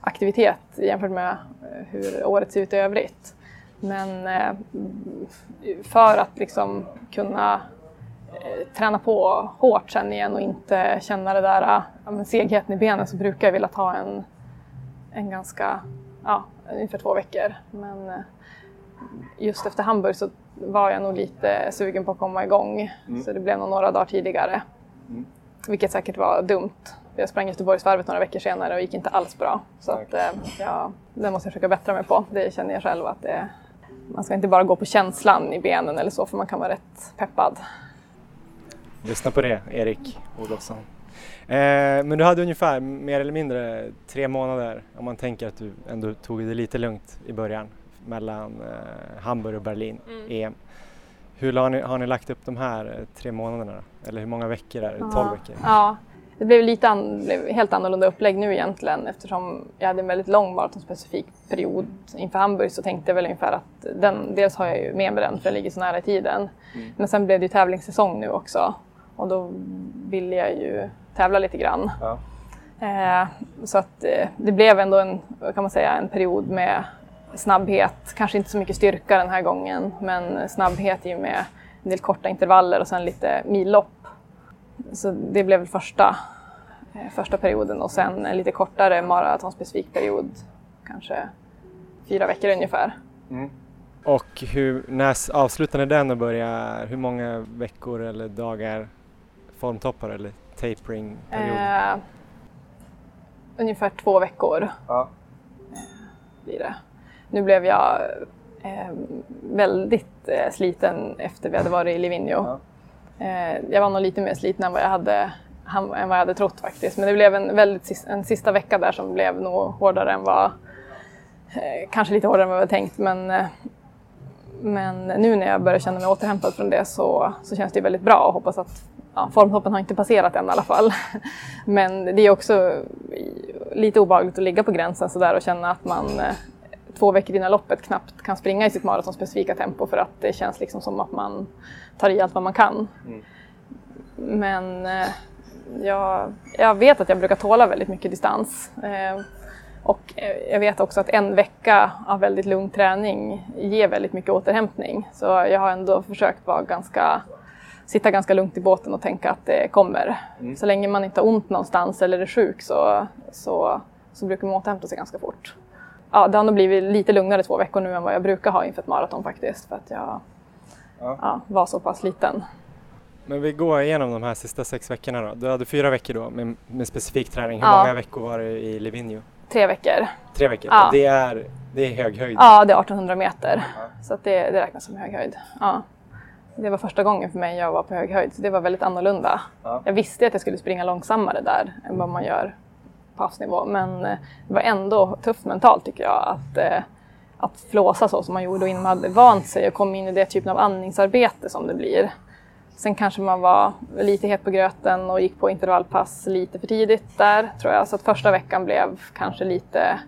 aktivitet jämfört med eh, hur året ser ut i övrigt. Men eh, för att liksom kunna eh, träna på hårt sen igen och inte känna det där ja, segheten i benen så brukar jag vilja ta en, en ganska, ja, ungefär två veckor. Men eh, just efter Hamburg så var jag nog lite sugen på att komma igång. Mm. Så det blev nog några dagar tidigare. Mm. Vilket säkert var dumt. Jag sprang Göteborgsvarvet några veckor senare och gick inte alls bra. Så att, ja, det måste jag försöka bättra mig på. Det känner jag själv att det, man ska inte bara gå på känslan i benen eller så för man kan vara rätt peppad. Lyssna på det, Erik Olofsson. Eh, men du hade ungefär mer eller mindre tre månader om man tänker att du ändå tog det lite lugnt i början mellan eh, Hamburg och Berlin, mm. EM. Hur har ni, har ni lagt upp de här eh, tre månaderna? Eller hur många veckor är det? 12 veckor? Ja, det blev lite an, blev helt annorlunda upplägg nu egentligen eftersom jag hade en väldigt lång maratonspecifik period inför Hamburg så tänkte jag väl ungefär att den, dels har jag ju med mig den för den ligger så nära i tiden. Mm. Men sen blev det ju tävlingssäsong nu också och då ville jag ju tävla lite grann. Ja. Eh, så att eh, det blev ändå en, kan man säga, en period med snabbhet, kanske inte så mycket styrka den här gången men snabbhet i och med en del korta intervaller och sen lite millopp så det blev första, eh, första perioden och sen en lite kortare maratonspecifik period, kanske fyra veckor ungefär. Mm. Och hur, när avslutade den och började, hur många veckor eller dagar formtoppar eller tapering period? Eh, ungefär två veckor ja. eh, blir det. Nu blev jag eh, väldigt eh, sliten efter vi hade varit i Livigno. Ja. Eh, jag var nog lite mer sliten än vad jag hade, än vad jag hade trott faktiskt. Men det blev en, väldigt, en sista vecka där som blev nog hårdare än vad, eh, kanske lite hårdare än vad jag hade tänkt. Men, eh, men nu när jag börjar känna mig återhämtad från det så, så känns det väldigt bra och hoppas att ja, formtoppen har inte passerat än i alla fall. Men det är också lite obehagligt att ligga på gränsen sådär och känna att man två veckor innan loppet knappt kan springa i sitt maratonspecifika tempo för att det känns liksom som att man tar i allt vad man kan. Mm. Men eh, jag, jag, vet att jag brukar tåla väldigt mycket distans. Eh, och eh, jag vet också att en vecka av väldigt lugn träning ger väldigt mycket återhämtning. Så jag har ändå försökt vara ganska, sitta ganska lugnt i båten och tänka att det kommer. Mm. Så länge man inte har ont någonstans eller är sjuk så, så, så brukar man återhämta sig ganska fort ja, det har nog blivit lite lugnare två veckor nu än vad jag brukar ha inför ett maraton faktiskt. För att jag ja. Ja, var så pass liten. Men vi går igenom de här sista sex veckorna då. Du hade fyra veckor då med, med specifik träning. Hur ja. många veckor var det i Livigno? Tre veckor. Tre veckor? Ja. Det, är, det är hög höjd? Ja, det är 1800 meter. Så det, det räknas som hög höjd. Ja. Det var första gången för mig jag var på hög höjd, så det var väldigt annorlunda. Jag visste att jag skulle springa långsammare där än vad man gör på havsnivå. Men eh, det var ändå tufft mentalt tycker jag att, eh, att flåsa så som man gjorde och innan man hade vant sig och kom in i det typen av andningsarbete som det blir. Sen kanske man var lite het på gröten och gick på intervallpass lite för tidigt där tror jag. Så att första veckan blev kanske lite,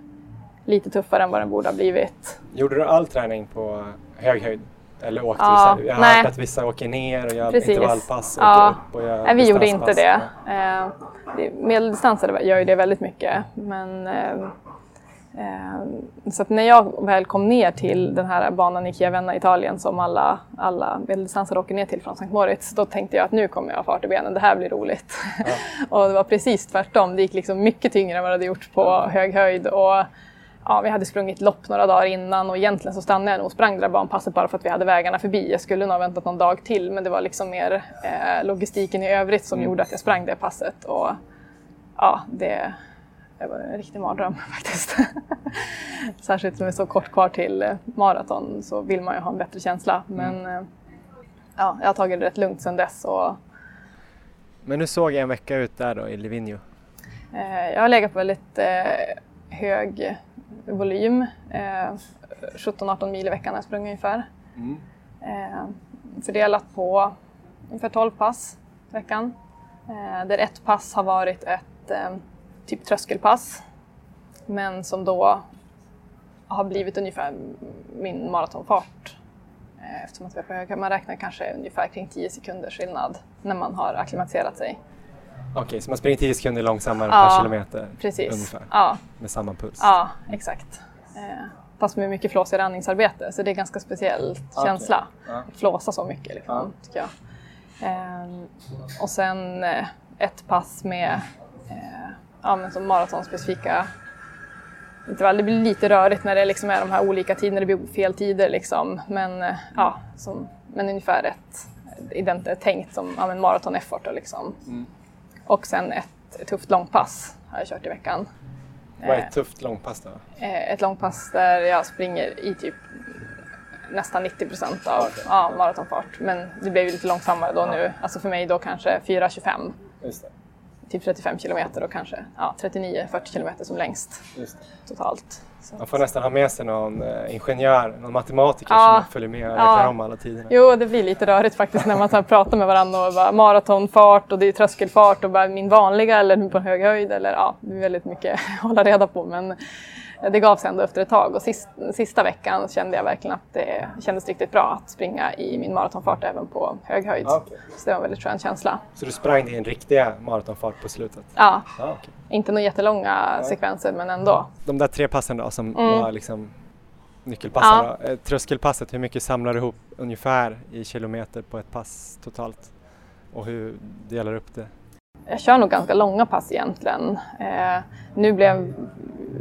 lite tuffare än vad den borde ha blivit. Gjorde du all träning på hög höjd? Eller åkte ja, du? Jag har hört att vissa åker ner och gör Precis. intervallpass och ja. upp och gör Nej, vi gjorde inte det. Eh, medeldistanser gör ju det väldigt mycket. Men, eh, eh, så när jag väl kom ner till den här banan i Chiavenna, Italien, som alla, alla medeldistansare åker ner till från Sankt Moritz, då tänkte jag att nu kommer jag ha fart i benen, det här blir roligt. Ja. och det var precis tvärtom, det gick liksom mycket tyngre än vad det hade gjort på hög höjd. Och, ja, vi hade sprungit lopp några dagar innan och egentligen så stannade jag nog och sprang det där banpasset bara för att vi hade vägarna förbi. Jag skulle nog ha väntat någon dag till men det var liksom mer eh, logistiken i övrigt som mm. gjorde att jag sprang det passet. Och, ja, det, det var en riktig mardröm faktiskt. Särskilt som det är så kort kvar till eh, maraton så vill man ju ha en bättre känsla. Men mm. eh, ja, jag har tagit det rätt lugnt sedan dess. Och... Men hur såg en vecka ut där då i Livigno? Eh, jag har legat på väldigt hög volym. Eh, 17-18 mil i veckan har jag sprungit ungefär. Mm. Eh, fördelat på ungefär 12 pass i veckan. Eh, där ett pass har varit ett eh, typ tröskelpass men som då har blivit ungefär min maratonfart. Eh, eftersom att vi höga, man räknar kanske ungefär kring 10 sekunders skillnad när man har akklimatiserat sig. Okej, så man springer 10 sekunder långsammare Ja, per kilometer Precis. ungefär Ja, med samma puls? ja exakt. Eh, fast med mycket flåsigare andningsarbete så det är ganska speciell Okej. känsla. Ja. Att flåsa så mycket liksom, tycker jag. Ehm, och sen eh, ett pass med eh, ja, men som maratonspecifika intervall. Det blir lite rörigt när det liksom är de här olika tiderna, det blir fel tider liksom. Men, eh, ja, som, men ungefär ett ident- tänkt som ja, men maraton effort. då, Liksom. Mm. Och sen ett, tufft långpass har jag kört i veckan. Vad är Eh, ett tufft långpass då? eh, ett långpass där jag springer i typ nästan 90 procent av Okej. ja, maratonfart. Men det blev lite långsammare då nu. Alltså för mig då kanske 4.25 Just det. typ 35 kilometer och kanske ja, 39-40 kilometer som längst totalt. Man får nästan ha med sig någon eh, ingenjör, någon matematiker Ja. som följer med och Ja. räknar om alla tiderna. Jo, det blir lite rörigt faktiskt när man så pratar med varandra och bara maratonfart och det är tröskelfart och bara min vanliga eller på hög höjd eller ja, det är väldigt mycket att hålla reda på men det gav sig ändå efter ett tag och sist, sista veckan kände jag verkligen att det kändes riktigt bra att springa i min maratonfart även på hög höjd. Ja, okej. Så det var en väldigt skön känsla. Så du sprang din riktiga maratonfart på slutet? Ja, Ja, okej. Inte några jättelånga sekvenser men ändå. De där tre passen då som Mm. var liksom nyckelpassen Ja. då. Eh, Tröskelpasset, hur mycket samlar du ihop ungefär i kilometer på ett pass totalt? Och hur delar du upp det? Jag kör nog ganska långa pass egentligen. Eh, nu, blev,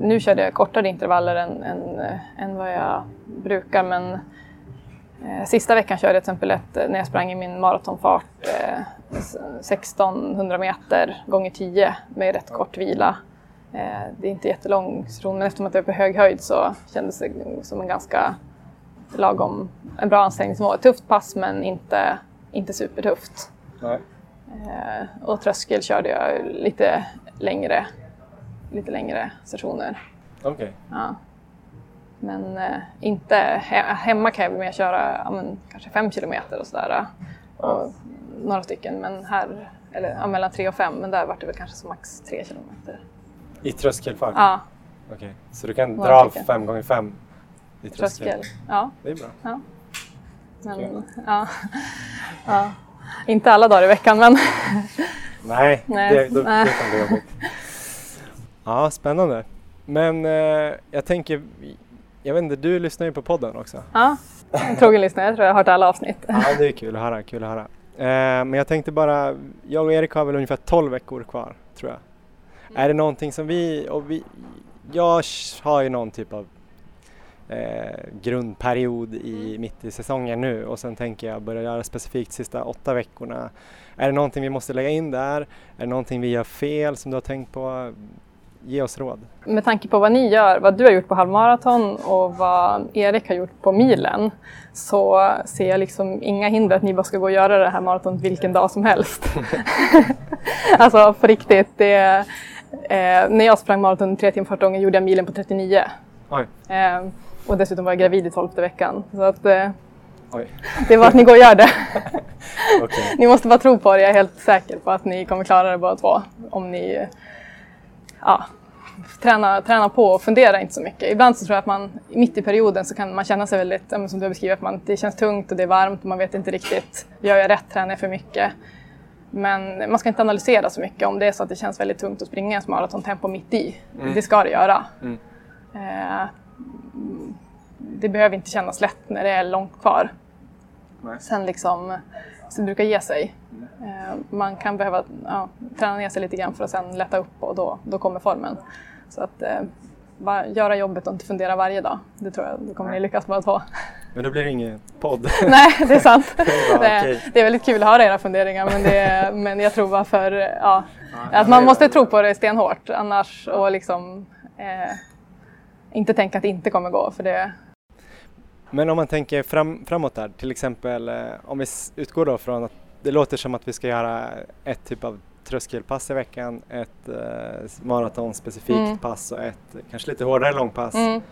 nu körde jag kortare intervaller än, än, eh, än vad jag brukar men eh, sista veckan körde jag till exempel ett, när jag sprang i min maratonfart eh, 1600 meter gånger 10 med rätt kort vila. Eh, det är inte jättelång session men eftersom att jag är på hög höjd så kändes det som en ganska lagom, en bra ansträngningsnivå. Ett tufft pass men inte, inte supertufft. Nej. Eh, och tröskel körde jag lite längre, lite längre sessioner. Okej. Ja. Men eh, inte he- hemma kan jag mer köra ja, men, kanske fem kilometer och sådär. Och några stycken, men här, eller ja, mellan tre och fem, men där var det väl kanske som max tre kilometer. I tröskelfart? Ja, Okej. Så du kan Några dra stycken. fem gånger fem i tröskel? tröskel. Ja, Det är bra. ja. Men, ja. ja. Inte alla dagar i veckan, men Nej, Nej. Det, då, Nej. det kan bli jobbigt. Ja, spännande. Men eh, jag tänker, jag vet inte, du lyssnar ju på podden också. ja. En trogen lyssnare, jag tror jag har hört alla avsnitt. Ja, det är kul att höra. Kul att höra. Eh, men jag tänkte bara, jag och Erik har väl ungefär 12 veckor kvar, tror jag. Är det någonting som vi, och vi, jag har ju någon typ av eh, grundperiod i, mitt i säsongen nu och sen tänker jag börja göra specifikt sista åtta veckorna. Är det någonting vi måste lägga in där? Är det någonting vi gör fel som du har tänkt på? Ge oss råd. Med tanke på vad ni gör, vad du har gjort på halvmaraton och vad Erik har gjort på milen så ser jag liksom inga hinder att ni bara ska gå och göra det här maratonet vilken dag som helst. alltså på riktigt. Det, eh, när jag sprang maraton tre timmar första gången gjorde jag milen på 39. Oj, Eh, och dessutom var jag gravid i tolfte veckan. Så att, eh, det är bara att ni går och gör det. okej. Ni måste bara tro på det. Jag är helt säker på att ni kommer klara det båda två. Om ni ja, tränar, tränar på och funderar inte så mycket. Ibland så tror jag att man mitt i perioden så kan man känna sig väldigt, som du har beskrivit, att man, det känns tungt och det är varmt och man vet inte riktigt. Gör jag rätt? Tränar jag för mycket? Men man ska inte analysera så mycket om det är så att det känns väldigt tungt att springa ett maratontempo mitt i. Mm. Det ska det göra. Mm. Eh, det behöver inte kännas lätt när det är långt kvar. Nej. Sen liksom, så det brukar ge sig. Eh, man kan behöva ja, träna ner sig lite grann för att sen lätta upp och då, då kommer formen. Så att eh, göra jobbet och inte fundera varje dag. Det tror jag, då kommer ni lyckas båda två. Men då blir det ingen podd. Nej, det är sant. Det är Det, det är väldigt kul att höra era funderingar men, det, men jag tror bara för, ja, Ja, att det man måste tro på det stenhårt annars och liksom eh, inte tänka att det inte kommer gå för det, Men om man tänker fram, framåt där, till exempel eh, om vi utgår då från att det låter som att vi ska göra ett typ av tröskelpass i veckan, ett eh, maratonspecifikt Mm. pass och ett kanske lite hårdare långpass. mm.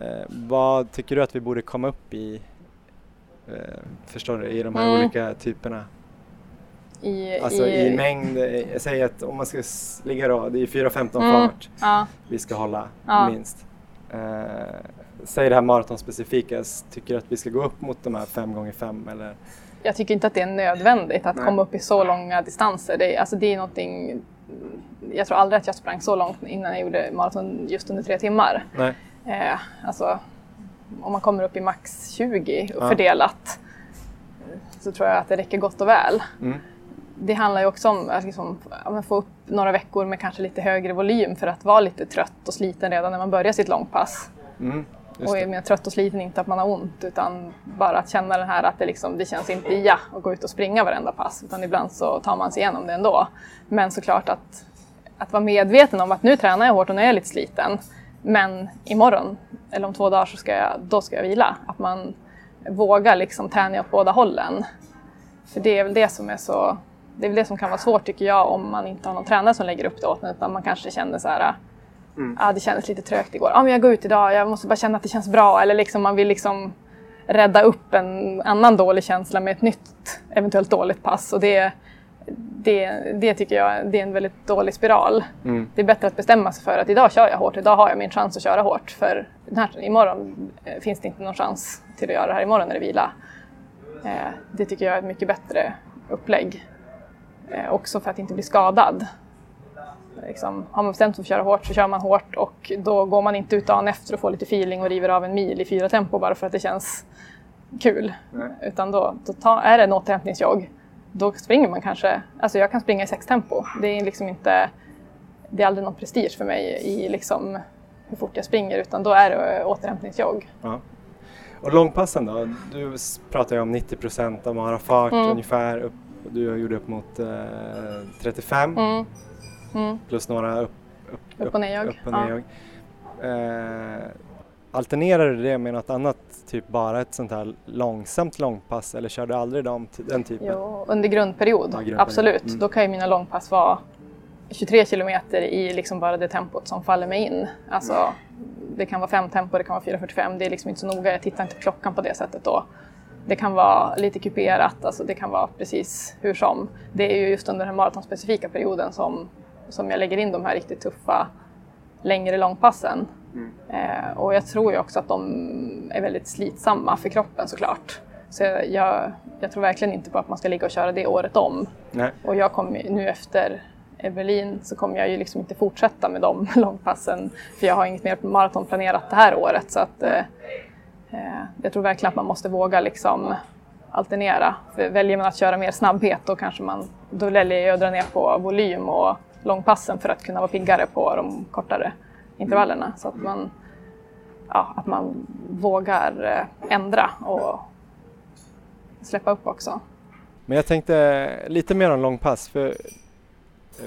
Eh, vad tycker du att vi borde komma upp i, eh, förstår du, i de här Mm. olika typerna? I, Alltså i, mängd, eh, jag säger att om man ska ligga då, det är 4.15 Mm. fart Ja, vi ska hålla Ja. minst. Eh, säg det här maratonspecifika, tycker du att vi ska gå upp mot de här 5 gånger 5 eller? Jag tycker inte att det är nödvändigt att Nej. komma upp i så långa distanser. Det alltså det är någonting, jag tror aldrig att jag sprang så långt innan jag gjorde maraton just under tre timmar. Nej. Eh, alltså, om man kommer upp i max 20 Ja. fördelat eh, så tror jag att det räcker gott och väl. Mm. Det handlar ju också om att liksom, få upp några veckor med kanske lite högre volym för att vara lite trött och sliten redan när man börjar sitt långpass. Mm. Och jag menar trött och sliten inte att man har ont utan bara att känna den här att det, liksom, det känns inte ja att gå ut och springa varenda pass utan ibland så tar man sig igenom det ändå. Men såklart att, att vara medveten om att nu tränar jag hårt och nu är jag lite sliten men imorgon eller om två dagar så ska jag, då ska jag vila. Att man vågar liksom tänja åt båda hållen. För det är väl det som är så det är väl det som kan vara svårt tycker jag om man inte har någon tränare som lägger upp det åt en utan man kanske känner så här Ja, det kändes lite trögt igår. Ja, men jag går ut idag. Jag måste bara känna att det känns bra. Eller liksom man vill liksom rädda upp en annan dålig känsla med ett nytt eventuellt dåligt pass. Och det, det, det tycker jag det är en väldigt dålig spiral. Mm. Det är bättre att bestämma sig för att idag kör jag hårt. Idag har jag min chans att köra hårt. För den här, imorgon eh, finns det inte någon chans till att göra det här. Imorgon är det vila. Eh, det tycker jag är ett mycket bättre upplägg. Eh, också för att inte bli skadad. Liksom, har man bestämt sig för att köra hårt så kör man hårt och då går man inte ut dagen efter och får lite feeling och river av en mil i fyra tempo bara för att det känns kul. Nej. Utan då, då ta, är det en återhämtningsjogg, då springer man kanske, alltså jag kan springa i sex tempo. Det är liksom inte, det är aldrig någon prestige för mig i liksom hur fort jag springer utan då är det återhämtningsjogg. Ja. Och långpassen då? Du pratar ju om 90% av marafart Mm. ungefär. Upp, du gjorde upp mot eh, 35 Mm. Mm. plus några upp, Upp och nerjogg. Upp och Ja. nerjogg. Eh, alternerar du det med något annat, typ bara ett sånt här långsamt långpass eller kör du aldrig de, den typen? Jo, under grundperiod, Ja, grundperiod. absolut. Mm. Då kan ju mina långpass vara 23 kilometer i liksom bara det tempot som faller mig in. Alltså, det kan vara fem tempo, det kan vara 4.45, det är liksom inte så noga. Jag tittar inte på klockan på det sättet då. Det kan vara lite kuperat, alltså det kan vara precis hur som. Det är ju just under den maratonspecifika perioden som, som jag lägger in de här riktigt tuffa längre långpassen. Eh, och jag tror ju också att de är väldigt slitsamma för kroppen såklart. Så jag, jag, jag tror verkligen inte på att man ska ligga och köra det året om. Nej. Och jag kommer ju- nu efter Berlin så kommer jag ju liksom inte fortsätta med de långpassen för jag har inget mer maraton planerat det här året. Så att, eh, eh, jag tror verkligen att man måste våga liksom alternera. För väljer man att köra mer snabbhet då kanske man, då väljer jag att dra ner på volym och långpassen för att kunna vara piggare på de kortare intervallerna. Så att man, ja, att man vågar eh, ändra och släppa upp också. Men jag tänkte lite mer om långpass. För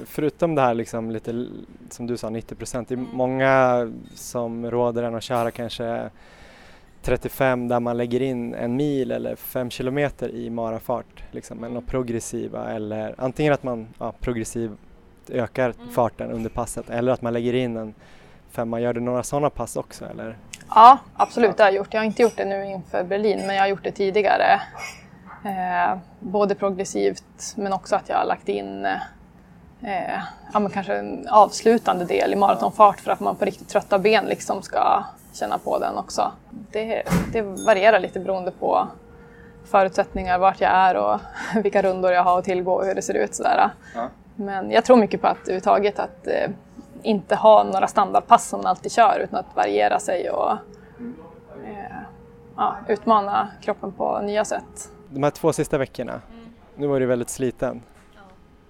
förutom det här liksom lite, som du sa, 90 procent. Det är många som råder en att köra kanske 35 där man lägger in en mil eller fem kilometer i marafart. Liksom, eller progressiva eller antingen att man ja, progressivt ökar farten under passet eller att man lägger in en femma. Gör du några sådana pass också eller? Ja, absolut, det har jag gjort. Jag har inte gjort det nu inför Berlin, men jag har gjort det tidigare. Eh, både progressivt, men också att jag har lagt in eh, ja, men kanske en avslutande del i maratonfart för att man på riktigt trötta ben liksom ska känna på den också. Det, det varierar lite beroende på förutsättningar, vart jag är och vilka rundor jag har att tillgå och hur det ser ut. Sådär. Ja. Men jag tror mycket på att överhuvudtaget att eh, inte ha några standardpass som man alltid kör utan att variera sig och eh, ja, utmana kroppen på nya sätt. De här två sista veckorna, nu var du väldigt sliten.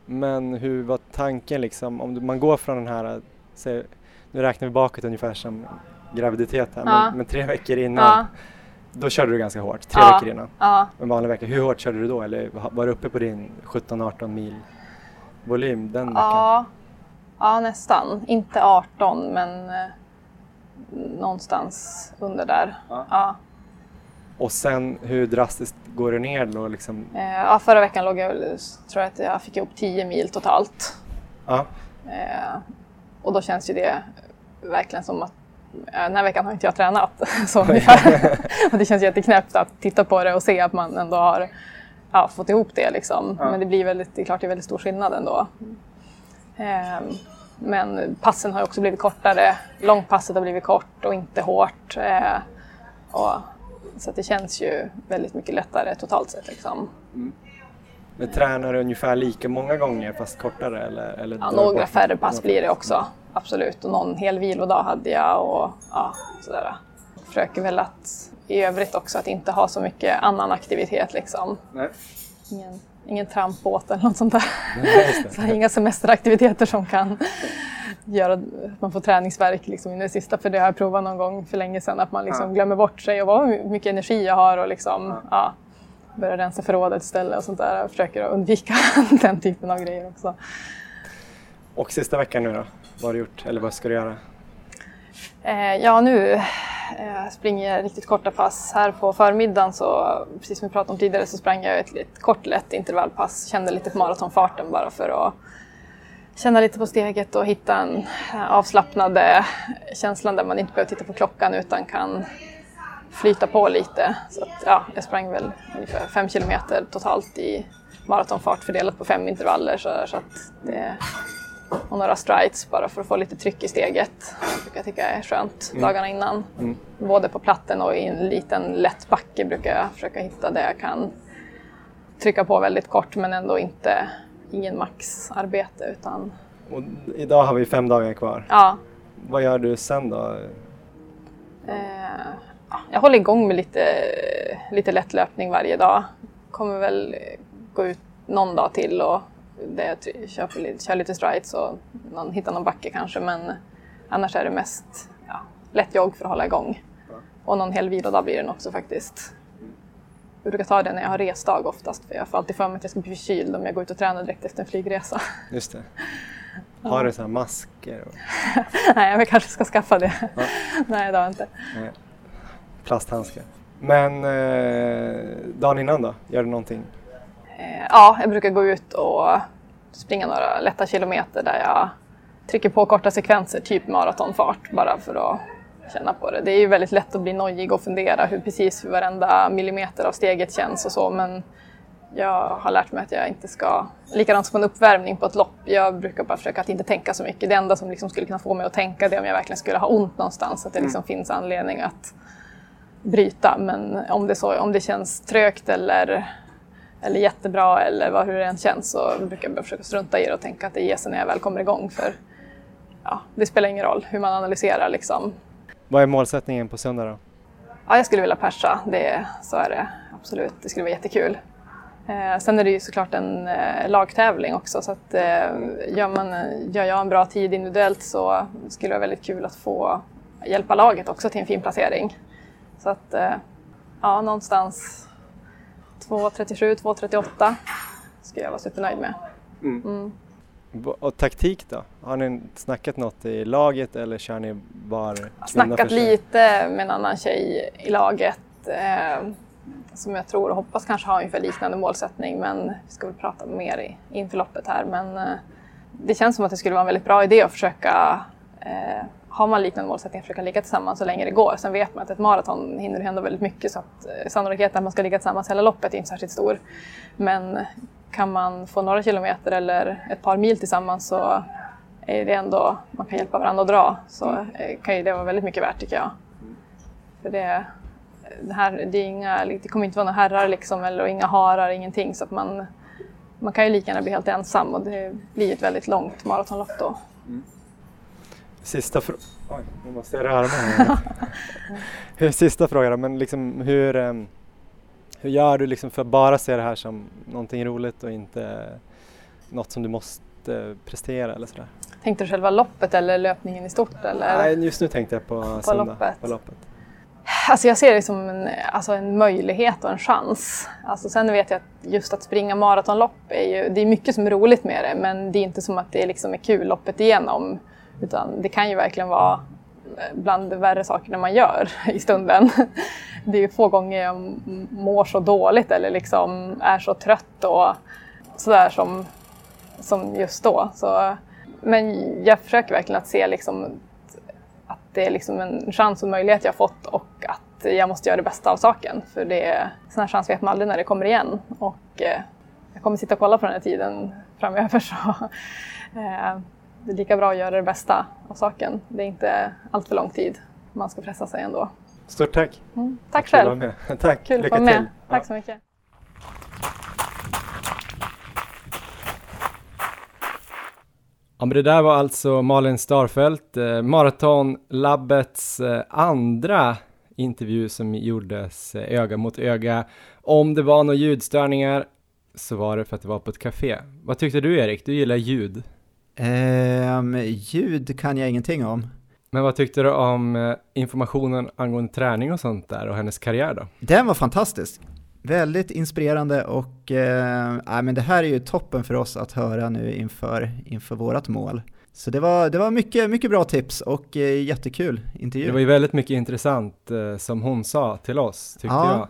Men hur var tanken liksom, om man går från den här, säg, nu räknar vi bakåt ungefär som graviditet här, Ja. men, men tre veckor innan, Ja, då körde du ganska hårt, tre veckor innan. En vanlig vecka, hur hårt körde du då? Eller var du uppe på din 17-18 mil volym den veckan? ja, ja, nästan. Inte 18 men eh, någonstans under där. Ja. Ja. Och sen hur drastiskt går du ner då liksom? Eh, ja, förra veckan låg jag, tror jag att jag fick ihop 10 mil totalt. Ja, Eh, och då känns ju det verkligen som att eh, den här veckan har inte jag tränat. Så ungefär. och det känns jätteknäppt att titta på det och se att man ändå har ja, fått ihop det liksom. Ja. Men det blir väldigt, det är klart det är väldigt stor skillnad ändå. Ehm, men passen har också blivit kortare. Långpasset har blivit kort och inte hårt. Eh, och, så det känns ju väldigt mycket lättare totalt sett. Liksom. Men tränar du ungefär lika många gånger fast kortare? Eller, eller Ja, några bort- färre pass blir det också, absolut. Och någon hel vilodag hade jag och ja, sådär. Försöker väl att i övrigt också att inte ha så mycket annan aktivitet liksom. Nej. Ingen, ingen trampbåt eller något sånt där. Nej. Så inga semesteraktiviteter som kan göra att man får träningsvärk liksom in i det sista. För det har jag provat någon gång för länge sedan att man liksom Ja. glömmer bort sig och vad mycket energi jag har och liksom ja. börjar rensa förrådet istället och sånt där. Jag försöker undvika den typen av grejer också. Och sista veckan nu då? Vad har du gjort? Eller vad ska du göra? Eh, ja, nu eh, springer jag riktigt korta pass. Här på förmiddagen, så, precis som vi pratade om tidigare, så sprang jag ett ett kort lätt intervallpass. Kände lite på maratonfarten bara för att känna lite på steget och hitta en eh, känslan där man inte behöver titta på klockan utan kan flyta på lite. Så att, ja, jag sprang väl ungefär fem kilometer totalt i maratonfart fördelat på fem intervaller. Så, så att det, och några strides bara för att få lite tryck i steget. Det brukar jag tycka är skönt dagarna innan. Både på platten och i en liten lätt backe brukar jag försöka hitta där jag kan trycka på väldigt kort men ändå inte ingen maxarbete utan Och idag har vi fem dagar kvar. ja, Vad gör du sen då? Eh, ja, jag håller igång med lite, lite lättlöpning varje dag. Kommer väl gå ut någon dag till och där jag kör, lite- kör lite strides och någon, hittar någon backe kanske. Men annars är det mest ja, lätt jogg för att hålla igång. Och någon hel vilodag blir den också faktiskt. Jag brukar ta det när jag har resdag oftast för jag får alltid för mig att jag ska bli förkyld om jag går ut och tränar direkt efter en flygresa. Just det. Har du så här masker och Nej, jag kanske ska skaffa det. Nej, det har jag inte. nej, plasthandskar? Men eh, dagen innan då? Gör du någonting? Eh, Ja, jag brukar gå ut och springa några lätta kilometer där jag trycker på korta sekvenser, typ maratonfart, bara för att känna på det. Det är ju väldigt lätt att bli nojig och fundera hur precis hur varenda millimeter av steget känns och så, men jag har lärt mig att jag inte ska, likadant som en uppvärmning på ett lopp, jag brukar bara försöka att inte tänka så mycket. Det enda som liksom skulle kunna få mig att tänka det är om jag verkligen skulle ha ont någonstans, att det liksom finns anledning att bryta. Men om det, så, om det känns trögt eller, eller jättebra eller vad, hur det än känns så brukar jag försöka strunta i det och tänka att det ger sig när jag väl kommer igång. För ja, det spelar ingen roll hur man analyserar. Liksom. Vad är målsättningen på söndag då? Ja, jag skulle vilja persa, det, så är det absolut. Det skulle vara jättekul. Eh, sen är det ju såklart en eh, lagtävling också så att eh, gör, man, gör jag en bra tid individuellt så skulle det vara väldigt kul att få hjälpa laget också till en fin placering. Så att eh, ja, någonstans 2.37, 2.38 skulle jag vara supernöjd med. V- Och taktik då? Har ni snackat något i laget eller kör ni har snackat lite med en annan tjej i laget eh, som jag tror och hoppas kanske har ungefär liknande målsättning men vi ska väl prata mer i, inför loppet här. Men eh, det känns som att det skulle vara en väldigt bra idé att försöka eh, har man liknande målsättning, försöka ligga tillsammans så länge det går. Sen vet man att ett maraton hinner hända väldigt mycket så att eh, sannolikheten att man ska ligga tillsammans hela loppet är inte särskilt stor. Men kan man få några kilometer eller ett par mil tillsammans så är det ändå, man kan hjälpa varandra att dra, så eh, kan ju det vara väldigt mycket värt tycker jag. För det, det, här, det, är inga, det kommer inte vara några herrar liksom, eller inga harar, ingenting. Så att man, man kan ju lika gärna bli helt ensam och det blir ett väldigt långt maratonlopp då. Sista frågan. Oj, nu måste jag röra mig. sista frågan då, men liksom hur, ehm, hur gör du liksom för att bara se det här som någonting roligt och inte något som du måste prestera eller sådär? Tänkte du själva loppet eller löpningen i stort? Eller? Nej, just nu tänkte jag på, söndag. loppet. På loppet. Alltså jag ser det som en, alltså en möjlighet och en chans. Alltså sen vet jag att just att springa maratonlopp är ju, det är mycket som är roligt med det men det är inte som att det liksom är kul loppet igenom. Utan det kan ju verkligen vara eh, bland de värre sakerna man gör i stunden. Det är ju få gånger jag mår så dåligt eller liksom är så trött och sådär som, som just då. Så, men jag försöker verkligen att se liksom att det är liksom en chans och möjlighet jag fått och att jag måste göra det bästa av saken. För det, sån här chans vet man aldrig när det kommer igen. Och eh, jag kommer sitta och kolla på den här tiden framöver. Så, eh, det är lika bra att göra det bästa av saken. Det är inte allt för lång tid. Man ska pressa sig ändå. Stort tack! Mm, tack själv! Tack! Kul att vara med. Tack så mycket! Ja, men det där var alltså Malin Starfelt, eh, Maratonlabbets eh, andra intervju som gjordes eh, öga mot öga. Om det var några ljudstörningar så var det för att det var på ett café. Vad tyckte du Erik? Du gillar ljud. Um, ljud kan jag ingenting om. Men vad tyckte du om eh, informationen angående träning och sånt där och hennes karriär då? Den var fantastisk. Väldigt inspirerande och eh, men det här är ju toppen för oss att höra nu inför, inför vårat mål. Så det var, det var mycket, mycket bra tips och eh, jättekul intervju. Det var ju väldigt mycket intressant eh, som hon sa till oss tyckte Ja.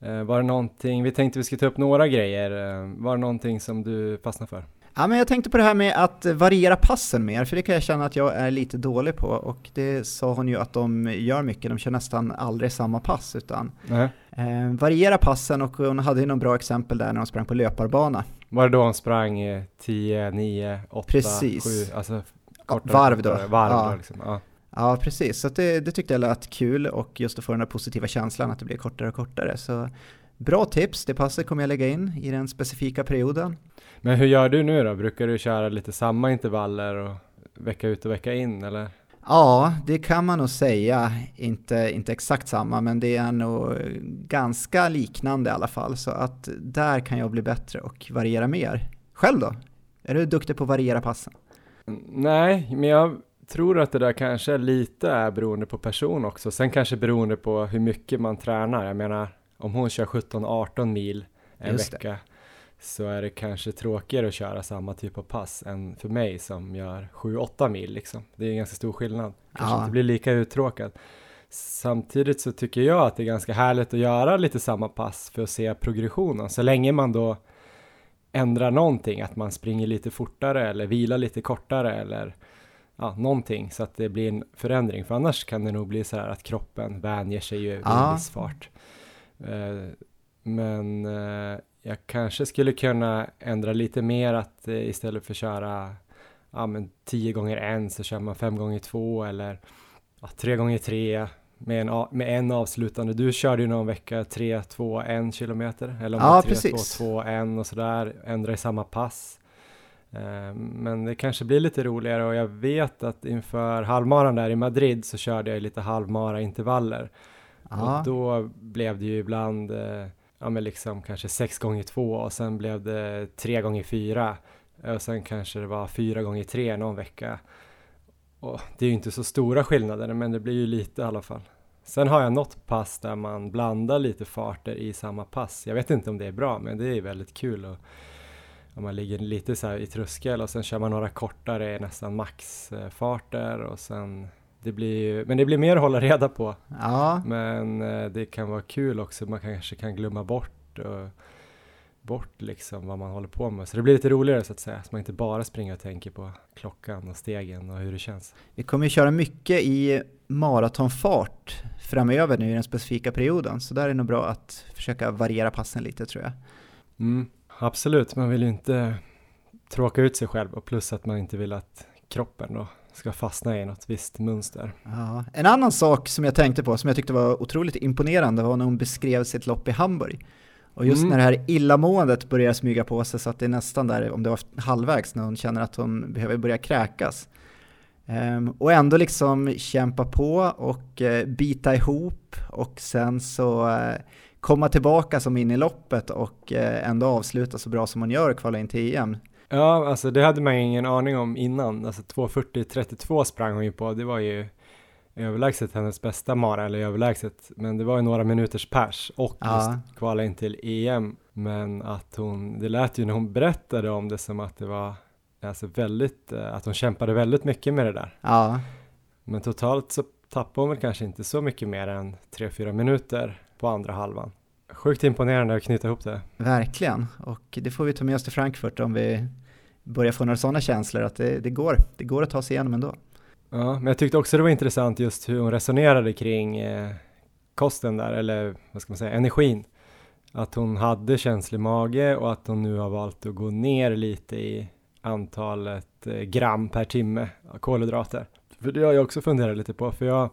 jag. Eh, var det någonting, vi tänkte vi skulle ta upp några grejer, eh, var det någonting som du fastnade för? Ja, men jag tänkte på det här med att variera passen mer, för det kan jag känna att jag är lite dålig på och det sa hon ju att de gör mycket, de kör nästan aldrig samma pass utan eh, variera passen och hon hade ju någon bra exempel där när de sprang på löparbana. Var det då hon sprang eh, 10, 9, 8, Precis. 7, alltså varv då. kortare Varv Ja. då liksom. Ja. Ja, precis, så det, det tyckte jag lät kul och just att få den där positiva känslan att det blir kortare och kortare. Så bra tips, det passet kommer jag lägga in i den specifika perioden. Men hur gör du nu då? Brukar du köra lite samma intervaller och vecka ut och vecka in eller? Ja, det kan man nog säga. Inte, inte exakt samma, men det är nog ganska liknande i alla fall. Så att där kan jag bli bättre och variera mer. Själv då? Är du duktig på att variera passen? Nej, men jag tror att det där kanske lite är beroende på person också. Sen kanske beroende på hur mycket man tränar. Jag menar, om hon kör 17-18 mil en Just det. vecka så är det kanske tråkigare att köra samma typ av pass än för mig som gör 7-8 mil liksom. Det är en ganska stor skillnad. Kanske Ja. inte blir lika uttråkad. Samtidigt så tycker jag att det är ganska härligt att göra lite samma pass för att se progressionen. Så länge man då ändrar någonting, att man springer lite fortare eller vilar lite kortare eller ja, någonting så att det blir en förändring. För annars kan det nog bli så här att kroppen vänjer sig ju vid en viss fart. Eh, men eh, jag kanske skulle kunna ändra lite mer att eh, istället för att köra ja, men 10 gånger en så kör man 5 gånger 2 eller ja, 3 gånger 3 med en, med en avslutande. Du körde ju någon vecka 3, 2, 1 kilometer eller om Ja, 3, precis. 2, 2, 1 och sådär, ändra i samma pass. Men det kanske blir lite roligare och jag vet att inför halvmaran där i Madrid så körde jag lite halvmara intervaller. Ja, Och då blev det ju ibland, eh, ja men liksom kanske 6 gånger 2 och sen blev det 3 gånger 4 och sen kanske det var 4 gånger 3 någon vecka. Och det är ju inte så stora skillnader men det blir ju lite i alla fall. Sen har jag något pass där man blandar lite farter i samma pass. Jag vet inte om det är bra men det är väldigt kul och om man ligger lite så i tröskel och sen kör man några kortare nästan maxfarter och sen det blir men det blir mer att hålla reda på. ja, Men eh, det kan vara kul också, man kanske kan glömma bort och bort liksom vad man håller på med. Så det blir lite roligare så att säga, så man inte bara springer och tänker på klockan och stegen och hur det känns. vi kommer ju köra mycket i maratonfart framöver nu i den specifika perioden, så där är det nog bra att försöka variera passen lite tror jag. Mm, absolut, man vill ju inte tråka ut sig själv och plus att man inte vill att kroppen då ska fastna i något visst mönster. Ja. En annan sak som jag tänkte på som jag tyckte var otroligt imponerande var när hon beskrev sitt lopp i Hamburg. Och just Mm. när det här illamåendet börjar smyga på sig så att det är nästan där, om det var halvvägs, när hon känner att hon behöver börja kräkas. Ehm, och ändå liksom kämpa på och eh, bita ihop och sen så eh, komma tillbaka som in i loppet och eh, ändå avsluta så bra som hon gör och kvala in till EM. Ja, alltså det hade man ju ingen aning om innan. Alltså 2.40.32 sprang hon ju på, det var ju överlägset hennes bästa mara, eller överlägset, men det var ju några minuters pers och Ja. just kvala in till EM. Men att hon, det lät ju när hon berättade om det som att det var alltså väldigt, eh, att hon kämpade väldigt mycket med det där. Ja, Men totalt så tappade hon väl kanske inte så mycket mer än 3-4 minuter på andra halvan. Sjukt imponerande att knyta ihop det. verkligen. Och det får vi ta med oss till Frankfurt om vi börjar få några sådana känslor att det, det går. Det går att ta sig igenom ändå. Ja, men jag tyckte också det var intressant just hur hon resonerade kring eh, kosten där, eller vad ska man säga, energin. Att hon hade känslig mage och att hon nu har valt att gå ner lite i antalet eh, gram per timme av kolhydrater. För det har jag också funderat lite på, för jag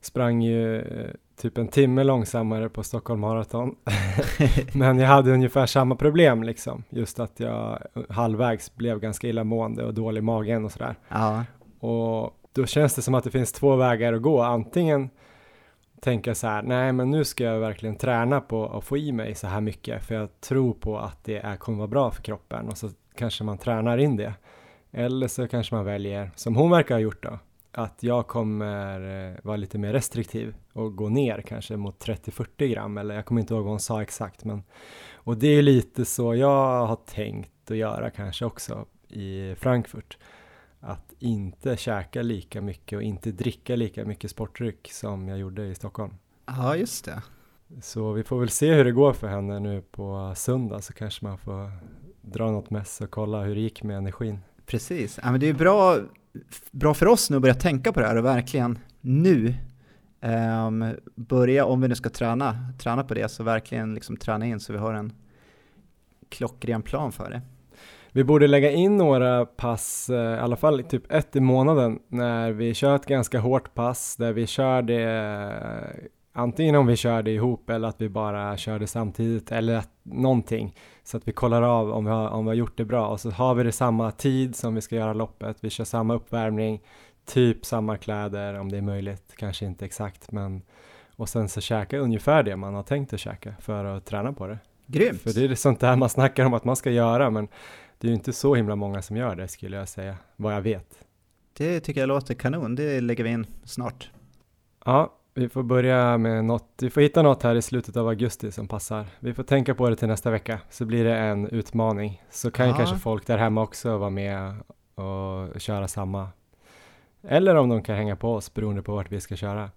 sprang ju eh, typ en timme långsammare på Stockholm Marathon. Men jag hade ungefär samma problem liksom, just att jag halvvägs blev ganska illamående och dålig i magen och sådär. Ja. Och då känns det som att det finns två vägar att gå. Antingen tänka så här, nej men nu ska jag verkligen träna på att få i mig så här mycket för jag tror på att det är, kommer vara bra för kroppen och så kanske man tränar in det. Eller så kanske man väljer, som hon verkar ha gjort då, att jag kommer eh, vara lite mer restriktiv och gå ner kanske mot 30-40 gram eller jag kommer inte ihåg vad hon sa exakt men och det är lite så jag har tänkt att göra kanske också i Frankfurt att inte käka lika mycket och inte dricka lika mycket sportdryck som jag gjorde i Stockholm. Ja, just det. Så vi får väl se hur det går för henne nu på söndag så kanske man får dra något mess och kolla hur det gick med energin. Precis, ja, men det är bra, bra för oss nu att börja tänka på det här och verkligen nu um, börja, om vi nu ska träna, träna på det, så verkligen liksom träna in så vi har en klockren plan för det. Vi borde lägga in några pass, eh, i alla fall typ ett i månaden, när vi kör ett ganska hårt pass där vi kör det antingen om vi kör det ihop eller att vi bara kör det samtidigt eller att, någonting så att vi kollar av om vi, har, om vi har gjort det bra och så har vi det samma tid som vi ska göra loppet, vi kör samma uppvärmning, typ samma kläder om det är möjligt, kanske inte exakt men och sen så käka ungefär det man har tänkt att käka för att träna på det. Grymt! För det är sånt där man snackar om att man ska göra men det är ju inte så himla många som gör det skulle jag säga, vad jag vet. Det tycker jag låter kanon, det lägger vi in snart. Ja, vi får börja med något, vi får hitta något här i slutet av augusti som passar. Vi får tänka på det till nästa vecka, så blir det en utmaning. Så kan ju kanske folk där hemma också vara med och köra samma. Eller om de kan hänga på oss beroende på vart vi ska köra.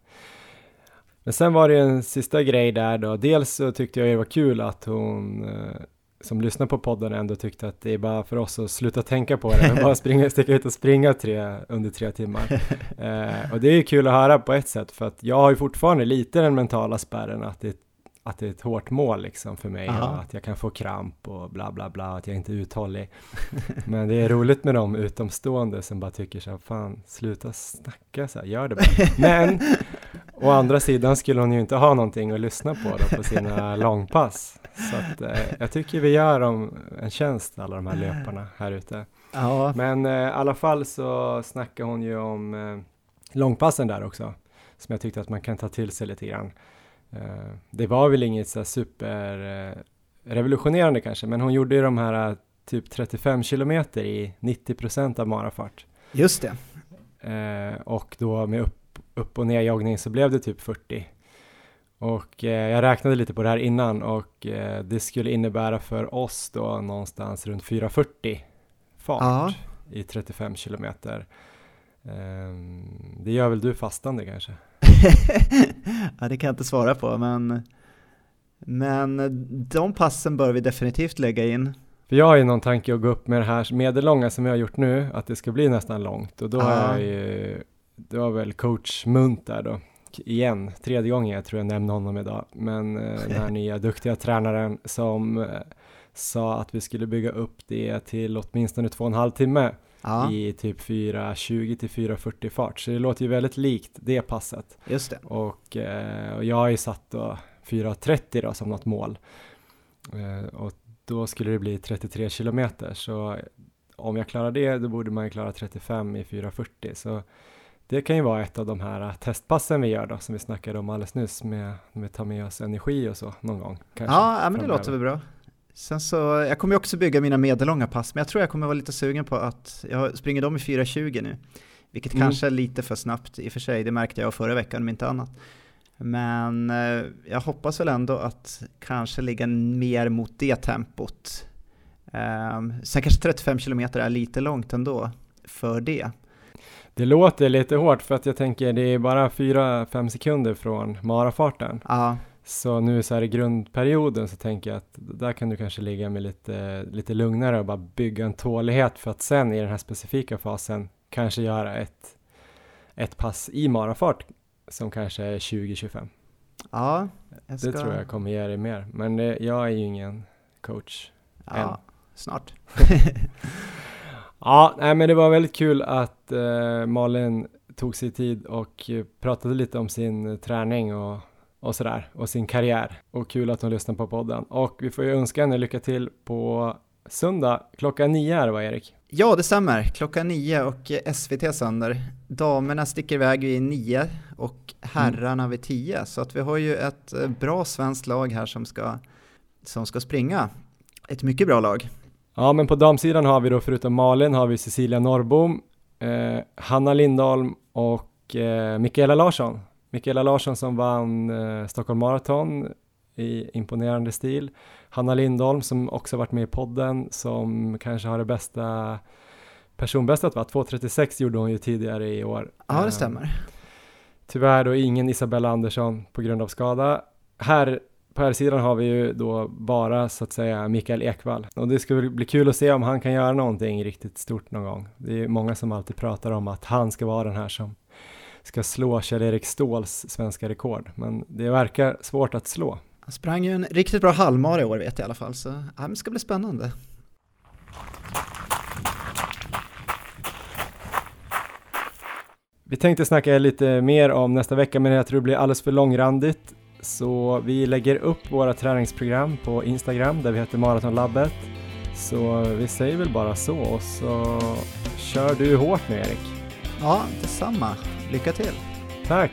Men sen var det en sista grej där då. Dels så tyckte jag det var kul att hon eh, som lyssnar på podden ändå tyckte att det är bara för oss att sluta tänka på det, men bara springa, sticka ut och springa tre, under tre timmar. Eh, och det är ju kul att höra på ett sätt, för att jag har ju fortfarande lite den mentala spärren att det, att det är ett hårt mål liksom för mig Aha. och att jag kan få kramp och bla bla bla, att jag inte är uthållig. Men det är roligt med de utomstående som bara tycker så här, fan sluta snacka så här, gör det bara. Men å andra sidan skulle hon ju inte ha någonting att lyssna på då på sina långpass. Så att, eh, jag tycker vi gör dem en tjänst, alla de här löparna här ute. Ja. Men eh, i alla fall så snackar hon ju om eh, långpassen där också, som jag tyckte att man kan ta till sig lite grann. Eh, det var väl inget så super eh, kanske, men hon gjorde ju de här eh, typ 35 kilometer i 90 procent av marafart. Just det. och då med upp, upp och ner joggning så blev det typ 40. Och jag räknade lite på det här innan och det skulle innebära för oss då någonstans runt 440 fart ja. i 35 kilometer. Eh, det gör väl du fastande kanske? ja, det kan jag inte svara på, men, men de passen bör vi definitivt lägga in. För jag har ju någon tanke att gå upp med det här medellånga som jag har gjort nu, att det ska bli nästan långt och då ja. har jag ju, det var väl coach Munt där då igen, tredje gången jag tror jag nämner honom idag, men eh, den här nya duktiga tränaren som eh, sa att vi skulle bygga upp det till åtminstone två och en halv timme ja. i typ 4.20 till 4.40 fart, så det låter ju väldigt likt det passet. Just det. Och, eh, och jag har ju satt då 4.30 då som något mål och då skulle det bli 33 kilometer, så om jag klarar det, då borde man ju klara 35 i 4.40, så det kan ju vara ett av de här testpassen vi gör då, som vi snackade om alldeles nyss, med, med ta med oss energi och så någon gång. Kanske, ja, ja men det låter väl bra. Sen så, jag kommer ju också bygga mina medellånga pass, men jag tror jag kommer vara lite sugen på att, jag springer dem i 4.20 nu, vilket mm. kanske är lite för snabbt i och för sig, det märkte jag förra veckan om inte annat. Men eh, jag hoppas väl ändå att kanske ligga mer mot det tempot. Um, sen kanske 35 km är lite långt ändå för det. Det låter lite hårt för att jag tänker det är bara 4-5 sekunder från marafarten. Ja. Så nu så här i grundperioden så tänker jag att där kan du kanske ligga med lite, lite lugnare och bara bygga en tålighet för att sen i den här specifika fasen kanske göra ett, ett pass i marafart som kanske är 20-25. Ja, ska... Det tror jag kommer ge dig mer. Men det, jag är ju ingen coach. Ja, än. snart. Ja, nej, men det var väldigt kul att eh, Malin tog sig tid och pratade lite om sin träning och, och sådär och sin karriär. Och kul att hon lyssnade på podden. Och vi får ju önska henne lycka till på söndag klockan nio här va Erik? Ja, det stämmer. Klockan nio och eh, SVT sänder. Damerna sticker iväg vid nio och herrarna vid tio. Så att vi har ju ett eh, bra svenskt lag här som ska, som ska springa. Ett mycket bra lag. Ja, men på damsidan har vi då förutom Malin har vi Cecilia Norrbom, eh, Hanna Lindholm och eh, Mikaela Larsson. Mikaela Larsson som vann eh, Stockholm Marathon i imponerande stil. Hanna Lindholm som också varit med i podden som kanske har det bästa personbästat va? 2.36 gjorde hon ju tidigare i år. Ja, det Eh, stämmer. Tyvärr då ingen Isabella Andersson på grund av skada. Här på här sidan har vi ju då bara så att säga Mikael Ekvall och det väl bli kul att se om han kan göra någonting riktigt stort någon gång. Det är ju många som alltid pratar om att han ska vara den här som ska slå Kjell-Erik Ståhls svenska rekord, men det verkar svårt att slå. Han sprang ju en riktigt bra halvmara i år vet jag i alla fall, så ja, det ska bli spännande. Vi tänkte snacka lite mer om nästa vecka, men jag tror det blir alldeles för långrandigt. Så vi lägger upp våra träningsprogram på Instagram där vi heter Maratonlabbet. Så vi säger väl bara så och så kör du hårt nu Erik. Ja, detsamma. Lycka till! Tack!